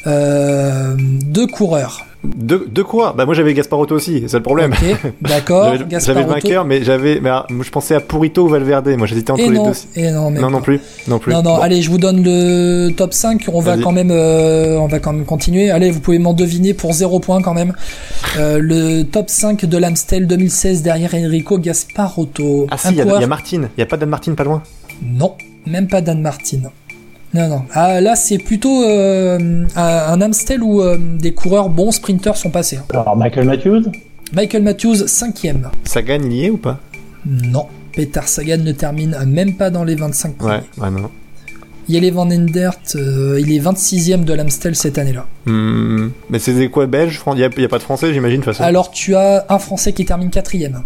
euh, deux coureurs? Deux, deux coureurs Bah, moi, j'avais Gasparotto aussi, c'est le problème. Ok, d'accord. J'avais- vainqueur, mais j'avais. Mais ah, je pensais à Purito ou Valverde. Moi, j'hésitais entre Et les non, deux. et non, mais Non, non plus. Non plus. Non, non, Bon. allez, je vous donne le top 5. On va quand même, euh, on va quand même continuer. Allez, vous pouvez m'en deviner pour 0 points quand même. Euh, le top 5 de l'Amstel 2016 derrière Enrico Gasparotto. Ah, si, il y, a- y Martine. Il y a pas Dan Martin pas loin? Non, même pas Dan Martin. Non, non. Ah, là, c'est plutôt euh, un, Amstel où euh, des coureurs bons sprinters sont passés. hein. Alors Michael Matthews. Michael Matthews, 5ème. Sagan, il y est ou pas? Non. Peter Sagan ne termine même pas dans les 25 premiers. Ouais, ouais, non. Yele Van Endert, euh, il est 26ème de l'Amstel cette année-là. Hmm, Mais c'est des quoi belges Fran- Il y a, il y a pas de français, j'imagine, de toute façon. Alors tu as un Français qui termine quatrième,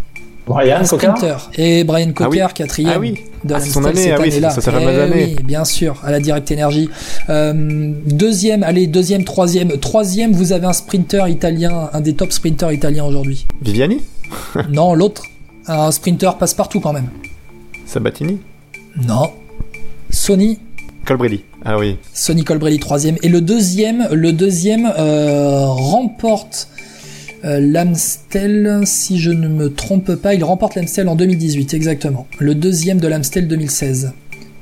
Brian sprinter, et Brian Cocker quatrième Ah oui. de Ah, son année, cette ah oui, année-là. ça, Eh. Oui, bien sûr, à la Direct Energy. Euh, deuxième, allez, deuxième, troisième, troisième, vous avez un sprinter italien, un des top sprinters italiens aujourd'hui. Viviani? Non, l'autre, un sprinter passe partout quand même. Sabatini? Non. Sony, Colbrelli. Ah oui. Sonny Colbrelli troisième et le deuxième le deuxième euh, remporte euh, l'Amstel si je ne me trompe pas il remporte l'Amstel en 2018 exactement le deuxième de l'Amstel 2016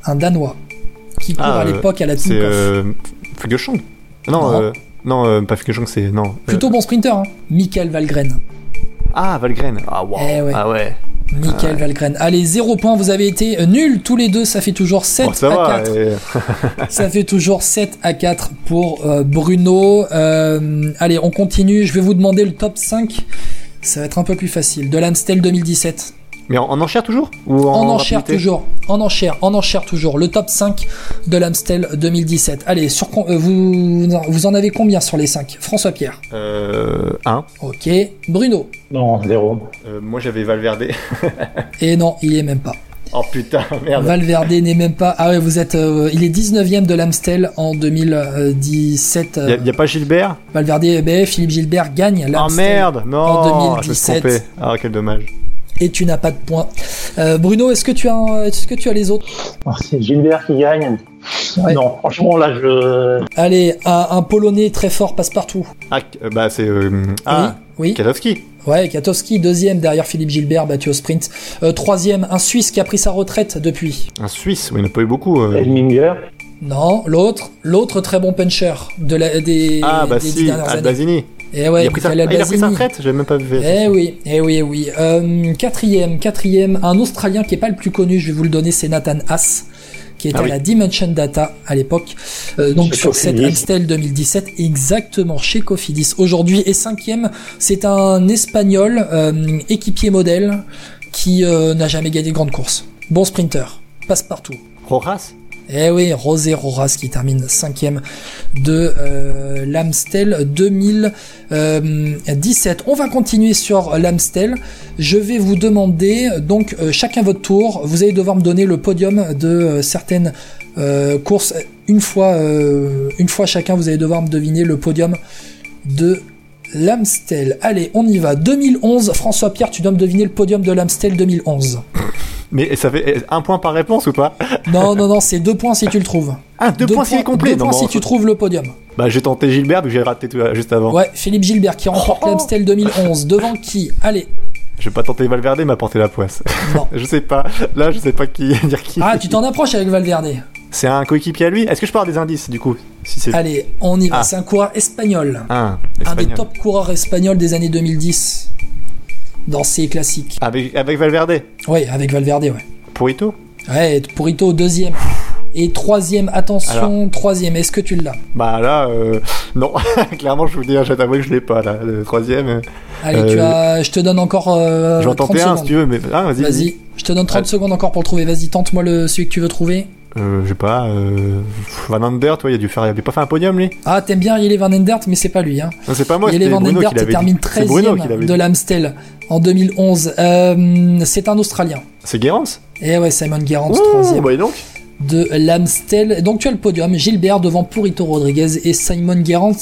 un danois qui court Ah, à euh, l'époque à la Tinkoff euh, Fuglsang. Non, Non. euh, non euh, pas Fuglsang, c'est. Non. euh, plutôt bon sprinter hein. Michael Valgren Ah, Valgren. Ah, wow. Eh ouais. Ah ouais. Michael Valgren allez zéro point vous avez été nuls tous les deux ça fait toujours 7 Bon, ça à va. 4 euh, Ça fait toujours 7 à 4 pour euh, Bruno. Euh, allez, on continue. Je vais vous demander le top 5. Ça va être un peu plus facile. De l'Amstel 2017. Mais en, en enchère toujours Ou en, En, enchère rapidité toujours. En enchère, en enchère toujours. Le top 5 de l'Amstel 2017. Allez, sur, euh, vous, vous en avez combien sur les 5 François Pierre. Euh. 1. Ok. Bruno. Non, zéro. Euh, moi j'avais Valverde. Et non, il est même pas. oh putain, merde. Valverde n'est même pas. Ah ouais, vous êtes. euh, il est 19ème de l'Amstel en 2017. euh, Y a, y a pas Gilbert? Valverde, eh ben, Philippe Gilbert gagne Ah l'Amstel. merde, non en je me suis 2017. trompé. Ah, quel dommage. Et tu n'as pas de points. Euh, Bruno, est-ce que tu as, est-ce que tu as les autres? Oh, c'est Gilbert qui gagne. Ouais. Non, franchement, là, je. Allez, un, un Polonais très fort passe partout. Ah, euh, bah c'est. euh, ah, oui, oui. Katowski. Ouais, Katowski deuxième derrière Philippe Gilbert battu au sprint. Euh, troisième, un Suisse qui a pris sa retraite depuis. Un Suisse, oui, il n'y en a pas eu beaucoup. euh. Elminger. Non, l'autre, l'autre très bon puncher de la, des, Ah, bah des dix si, dernières années. Et ouais, il, a pris sa... Ah, il a pris sa Albazini. retraite, j'avais même pas vu. Eh oui, eh oui, eh oui. Euh, quatrième, quatrième, un Australien qui est pas le plus connu, je vais vous le donner, c'est Nathan Haas, qui était Ah à la Dimension Data à l'époque. Euh, donc sur cette. Amstel 2017, exactement chez Cofidis. Aujourd'hui et cinquième, c'est un Espagnol euh, équipier modèle qui euh, n'a jamais gagné de grande course. Bon sprinter, passe partout. Rojas? Eh oui, Rosé Roras qui termine cinquième de euh, l'Amstel 2017. On va continuer sur l'Amstel. Je vais vous demander, donc euh, chacun votre tour, vous allez devoir me donner le podium de euh, certaines euh, courses. Une fois, euh, une fois chacun, vous allez devoir me deviner le podium de l'Amstel. Allez, on y va. 2011, François Pierre, tu dois me deviner le podium de l'Amstel 2011. Mais ça fait un point par réponse ou pas? Non, non, non, c'est deux points si tu le trouves. Ah, deux, points est complet Deux Non, points bon, si tu trouves le podium. Bah, j'ai tenté Gilbert, que j'ai raté tout, euh, juste avant. Ouais, Philippe Gilbert qui remporte Oh. l'Amstel 2011. Devant qui? Allez, Je vais pas tenter Valverde, m'a porté la poisse. Non. je sais pas. Là, je sais pas qui dire qui. Ah, tu t'en approches avec Valverde. C'est un coéquipier à lui? Est-ce que je avoir des indices du coup si c'est Allez, on y va. Ah. C'est un coureur espagnol. un Un des top coureurs espagnols des années 2010. Dans ces classiques. Avec avec Valverde. Ouais, avec Valverde, ouais. Purito. Ouais, Purito deuxième. Et troisième, attention, troisième, est-ce que tu l'as? Bah là, euh, non. Clairement, je vous dis, je vais t'avouer que je l'ai pas là. Le troisième. euh, Allez, Euh, tu as, je te donne encore euh, je vais en 30 tenter un secondes. si tu veux, mais ah, vas-y. Vas-y, je te donne 30 Ah. secondes encore pour le trouver. Vas-y, tente-moi le, celui que tu veux trouver. Euh, je sais pas. Euh, Van Ander, toi, il a dû faire, il a pas fait un podium lui? Ah, t'aimes bien Yele Van Endert, mais c'est pas lui. Hein. Non, c'est pas moi. Yele Van Bruno Endert qui termine dit. C'est Bruno qui 13 l'avait de l'Amstel en 2011. Euh, c'est un Australien. C'est Guérance? Et ouais, Simon Ouh, troisième bah, dis donc. de l'Amstel. Donc tu as le podium, Gilbert devant Purito Rodriguez et Simon Gerrans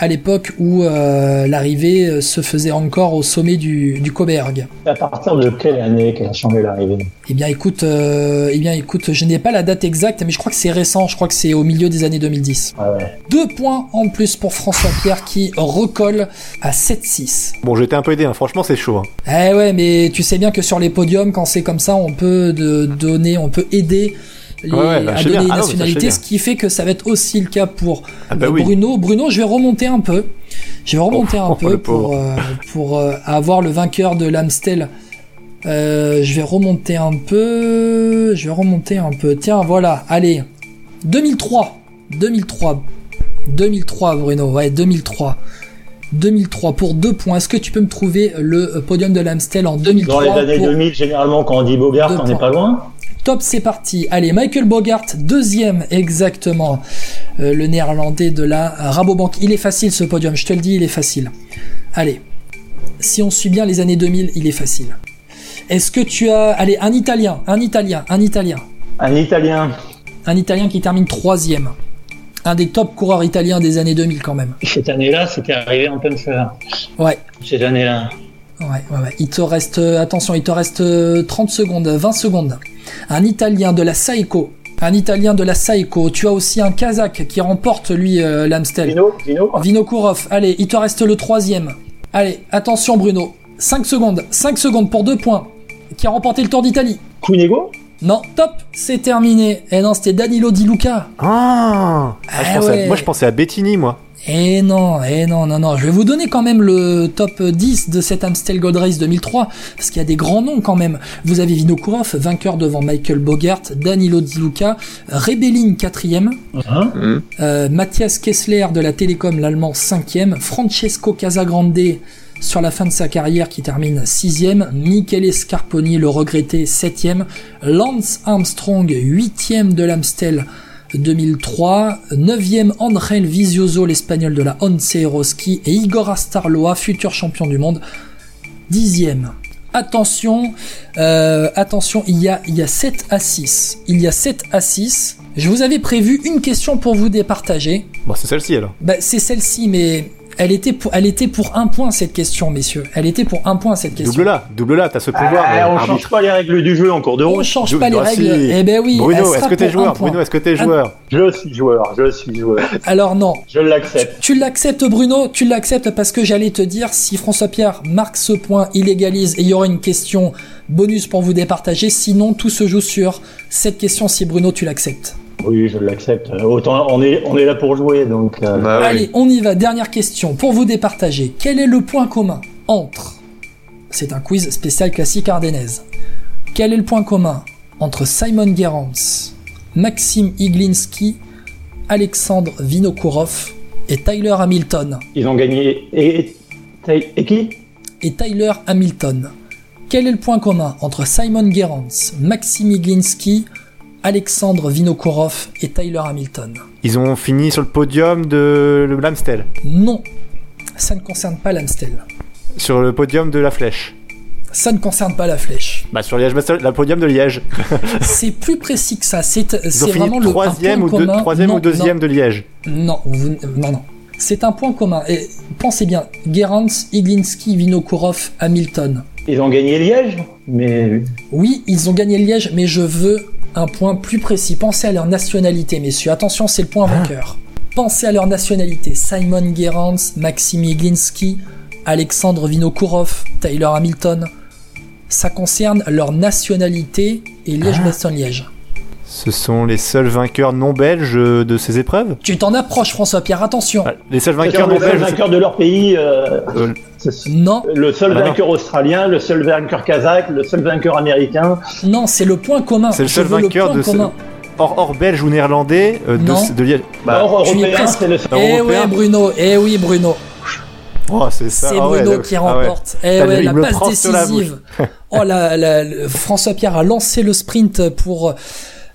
à l'époque où euh, l'arrivée euh, se faisait encore au sommet du, du Coberg. À partir de quelle année qu'elle a changé l'arrivée? Eh bien écoute, euh, eh bien écoute, je n'ai pas la date exacte, mais je crois que c'est récent, je crois que c'est au milieu des années 2010. Ah ouais. Deux points en plus pour François Pierre qui recolle à 7-6. Bon, j'ai été un peu aidé. hein. Franchement, c'est chaud. hein. Eh ouais, mais tu sais bien que sur les podiums, quand c'est comme ça, on peut de, donner, on peut aider les, Ouais, ouais, bah, à donner une Ah non, mais ça, je sais nationalité, bien. ce qui fait que ça va être aussi le cas pour Ah bah euh, oui. Bruno. Bruno, je vais remonter un peu. Je vais remonter Oh, un oh, peu le pour, euh, pour euh, avoir le vainqueur de l'Amstel. Euh, je vais remonter un peu. Je vais remonter un peu. Tiens, voilà. Allez. 2003. 2003. 2003, Bruno. Ouais, 2003. 2003 pour deux points. Est-ce que tu peux me trouver le podium de l'Amstel en 2003 Dans les années pour 2000, généralement, quand on dit Bogart, Deux on n'est pas loin. Top, c'est parti. Allez, Michael Bogart, deuxième exactement. Euh, le néerlandais de la Rabobank. Il est facile ce podium, je te le dis, il est facile. Allez, si on suit bien les années 2000, il est facile. Est-ce que tu as... Allez, un Italien, un Italien, un Italien. Un Italien. Un Italien qui termine troisième. Un des top coureurs italiens des années 2000 quand même. Cette année-là, c'était arrivé en pleine fleur. Ouais, Cette année-là. Ouais, ouais, ouais. Il te reste, euh, attention, il te reste euh, 30 secondes, 20 secondes. Un Italien de la Saeco. Un Italien de la Saeco. Tu as aussi un Kazakh qui remporte, lui, euh, l'Amstel. Vino, Vino. Vinokourov. Allez, il te reste le troisième. Allez, attention, Bruno. 5 secondes. 5 secondes pour 2 points. Qui a remporté le Tour d'Italie. Cunego. Non, top, c'est terminé. Et non, c'était Danilo Di Luca. Ah, Ah, je pensais à- ouais. moi, je pensais à Bettini, moi. Et non, et non, non, non. Je vais vous donner quand même le top 10 de cet Amstel Gold Race 2003, parce qu'il y a des grands noms quand même. Vous avez Vinokourov, vainqueur devant Michael Bogart, Danilo Di Luca, Rebellin, quatrième, Hein euh, Mathias Kessler de la Télécom, l'allemand, cinquième, Francesco Casagrande sur la fin de sa carrière qui termine sixième, Michele Scarponi, le regretté, septième, Lance Armstrong, huitième de l'Amstel 2003, neuvième André Vizioso, l'espagnol de la Once Eroski, et Igor Astarloa, futur champion du monde, dixième. Attention, euh, attention, il y, a, il y a 7 à 6. Il y a 7 à 6. Je vous avais prévu une question pour vous départager. Bon, c'est celle-ci alors. Bah, c'est celle-ci, mais elle était, pour, elle était pour un point cette question, messieurs. Elle était pour un point cette question. Double-la, double-la, t'as ce pouvoir. Ah, euh, on arbitre. change pas les règles du jeu en cours de On route. change Dou- pas les règles. si. Eh ben oui. Bruno, est-ce que t'es joueur. Bruno, est-ce que t'es joueur Je suis joueur, je suis joueur. Alors non, Je l'accepte. Tu l'acceptes Bruno, tu l'acceptes parce que j'allais te dire si François Pierre marque ce point, il égalise et il y aura une question bonus pour vous départager. Sinon, tout se joue sur cette question si Bruno tu l'acceptes. Oui, je l'accepte. Autant on est, on est là pour jouer, donc. euh, Bah oui. Allez, on y va. Dernière question pour vous départager. Quel est le point commun entre C'est un quiz spécial classique ardennaise. Quel est le point commun entre Simon Gerrans, Maxime Iglinski, Alexandre Vinokourov et Tyler Hamilton? Ils ont gagné. Et, et, et qui? Et Tyler Hamilton. Quel est le point commun entre Simon Gerrans, Maxime Iglinski, Alexandre Vinokourov et Tyler Hamilton Ils ont fini sur le podium de l'Amstel. Non, ça ne concerne pas l'Amstel. Sur le podium de la Flèche. Ça ne concerne pas la flèche. Bah, sur Liège, le podium de Liège. C'est plus précis que ça. C'est fini vraiment le troisième, ou, deux- commun. troisième Non, ou deuxième de Liège. Non, non, vous- non, non. C'est un point commun. Et pensez bien, Gerrans, Iglinski, Vinokourov, Hamilton. Ils ont gagné Liège, mais Oui, ils ont gagné Liège, mais je veux un point plus précis. Pensez à leur nationalité, messieurs. Attention, c'est le point vainqueur. Pensez à leur nationalité. Simon Gerrans, Maxime Iglinski, Alexandre Vinokourov, Tyler Hamilton. Ça concerne leur nationalité et Liège-Bastogne-Liège. Ce sont les seuls vainqueurs non belges de ces épreuves? Tu t'en approches, François-Pierre, attention. Ah, Les seuls vainqueurs Les non seuls belges. vainqueurs de leur pays. euh, Euh, c'est- Non, le seul Ah non. vainqueur australien, le seul vainqueur kazakh, le seul vainqueur américain. non, c'est le point commun. C'est le seul vainqueur point de ce- commun. hors, hors belge ou néerlandais euh, de, Non. de Liège. Bah, européen, c'est le seul. Eh ouais, Bruno. Eh oui, Bruno. oh, c'est ça. C'est ah Bruno qui ah ouais. remporte. Eh ouais, la passe la décisive. oh la, François Pierre a lancé le sprint pour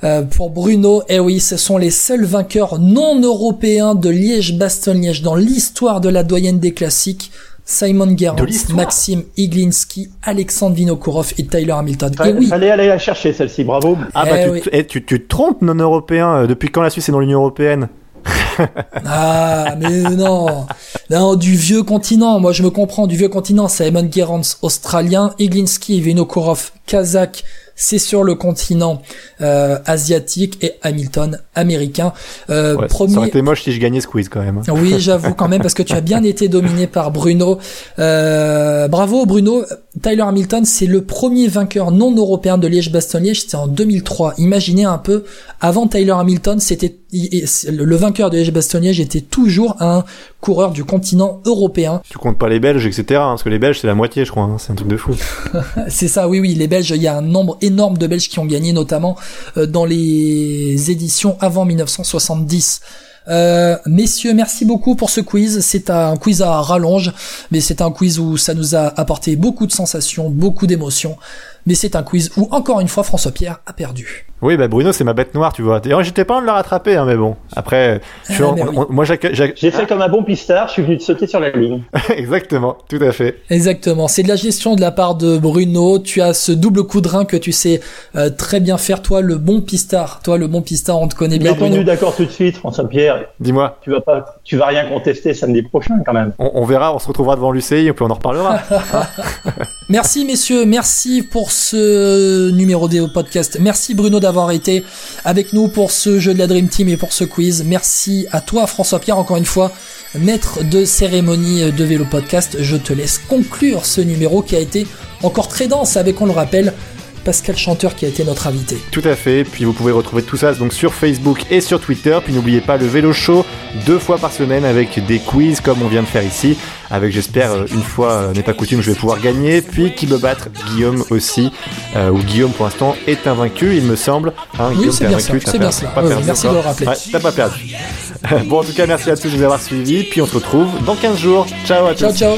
euh, pour Bruno. Eh oui, ce sont les seuls vainqueurs non européens de Liège-Bastogne-Liège dans l'histoire de la doyenne des classiques. Simon Gerrans, Maxime Iglinski, Alexandre Vinokourov et Tyler Hamilton. Fa- Et oui, Fallait aller la chercher celle-ci, bravo. Ah bah Eh tu, oui. eh, tu, tu te trompes non européen. euh, Depuis quand la Suisse est dans l'Union européenne? Ah, mais non. Non, du vieux continent. Moi, je me comprends. Du vieux continent. Simon Gerrans, australien. Iglinski et Vinokourov, kazakh. C'est sur le continent euh, asiatique et Hamilton, américain. Euh, Ouais, Ça premier. aurait été moche si je gagnais ce quiz quand même. hein. Oui, j'avoue quand même parce que tu as bien été dominé par Bruno. Euh, bravo Bruno. Tyler Hamilton, c'est le premier vainqueur non européen de Liège-Bastogne-Liège. C'était en 2003. Imaginez un peu. Avant Tyler Hamilton, c'était il- le vainqueur de Liège-Bastogne-Liège était toujours un coureur du continent européen. Tu comptes pas les Belges, etc. hein, parce que les Belges c'est la moitié, je crois. hein, C'est un truc de fou. C'est ça, oui, oui, les Belges, il y a un nombre énorme de Belges qui ont gagné, notamment euh, dans les éditions avant 1970. Euh, messieurs, merci beaucoup pour ce quiz. C'est un quiz à rallonge, mais c'est un quiz où ça nous a apporté beaucoup de sensations, beaucoup d'émotions. Mais c'est un quiz où, encore une fois, François Pierre a perdu. Oui, bah Bruno c'est ma bête noire, tu vois. D'ailleurs, j'étais pas loin de la rattraper, hein, mais bon. Après, je suis Ah, en- mais oui. on- moi J'ai fait comme un bon pistard, je suis venu de sauter sur la ligne. Exactement, tout à fait. Exactement. C'est de la gestion de la part de Bruno. Tu as ce double coup de rein que tu sais euh, très bien faire. Toi, le bon pistard. Toi, le bon pistard, on te connaît bien. Mettons-nous d'accord tout de suite, François-Pierre. Dis-moi, Tu vas pas, tu vas rien contester samedi prochain quand même. on, on verra, on se retrouvera devant l'UCI et puis on en reparlera. Merci messieurs, merci pour ce numéro de podcast. Merci Bruno d'avoir été avec nous pour ce jeu de la Dream Team et pour ce quiz. Merci à toi François Pierre encore une fois, maître de cérémonie de Vélo Podcast. Je te laisse conclure ce numéro qui a été encore très dense avec, on le rappelle, Pascal Chanteur qui a été notre invité. Tout à fait. Puis vous pouvez retrouver tout ça donc sur Facebook et sur Twitter. Puis n'oubliez pas le vélo show deux fois par semaine avec des quiz comme on vient de faire ici. Avec j'espère une fois euh, n'est pas coutume, je vais pouvoir gagner. Puis qui me battre Guillaume aussi. Euh, où Guillaume pour l'instant est invaincu, il me semble. Hein, Oui, c'est bien invaincu, ça, c'est bien cela. pas Ouais, perdu merci encore. de le rappeler. Ouais, t'as pas perdu. bon en tout cas merci à tous de nous avoir suivis. Puis on se retrouve dans 15 jours. Ciao à tous. Ciao ciao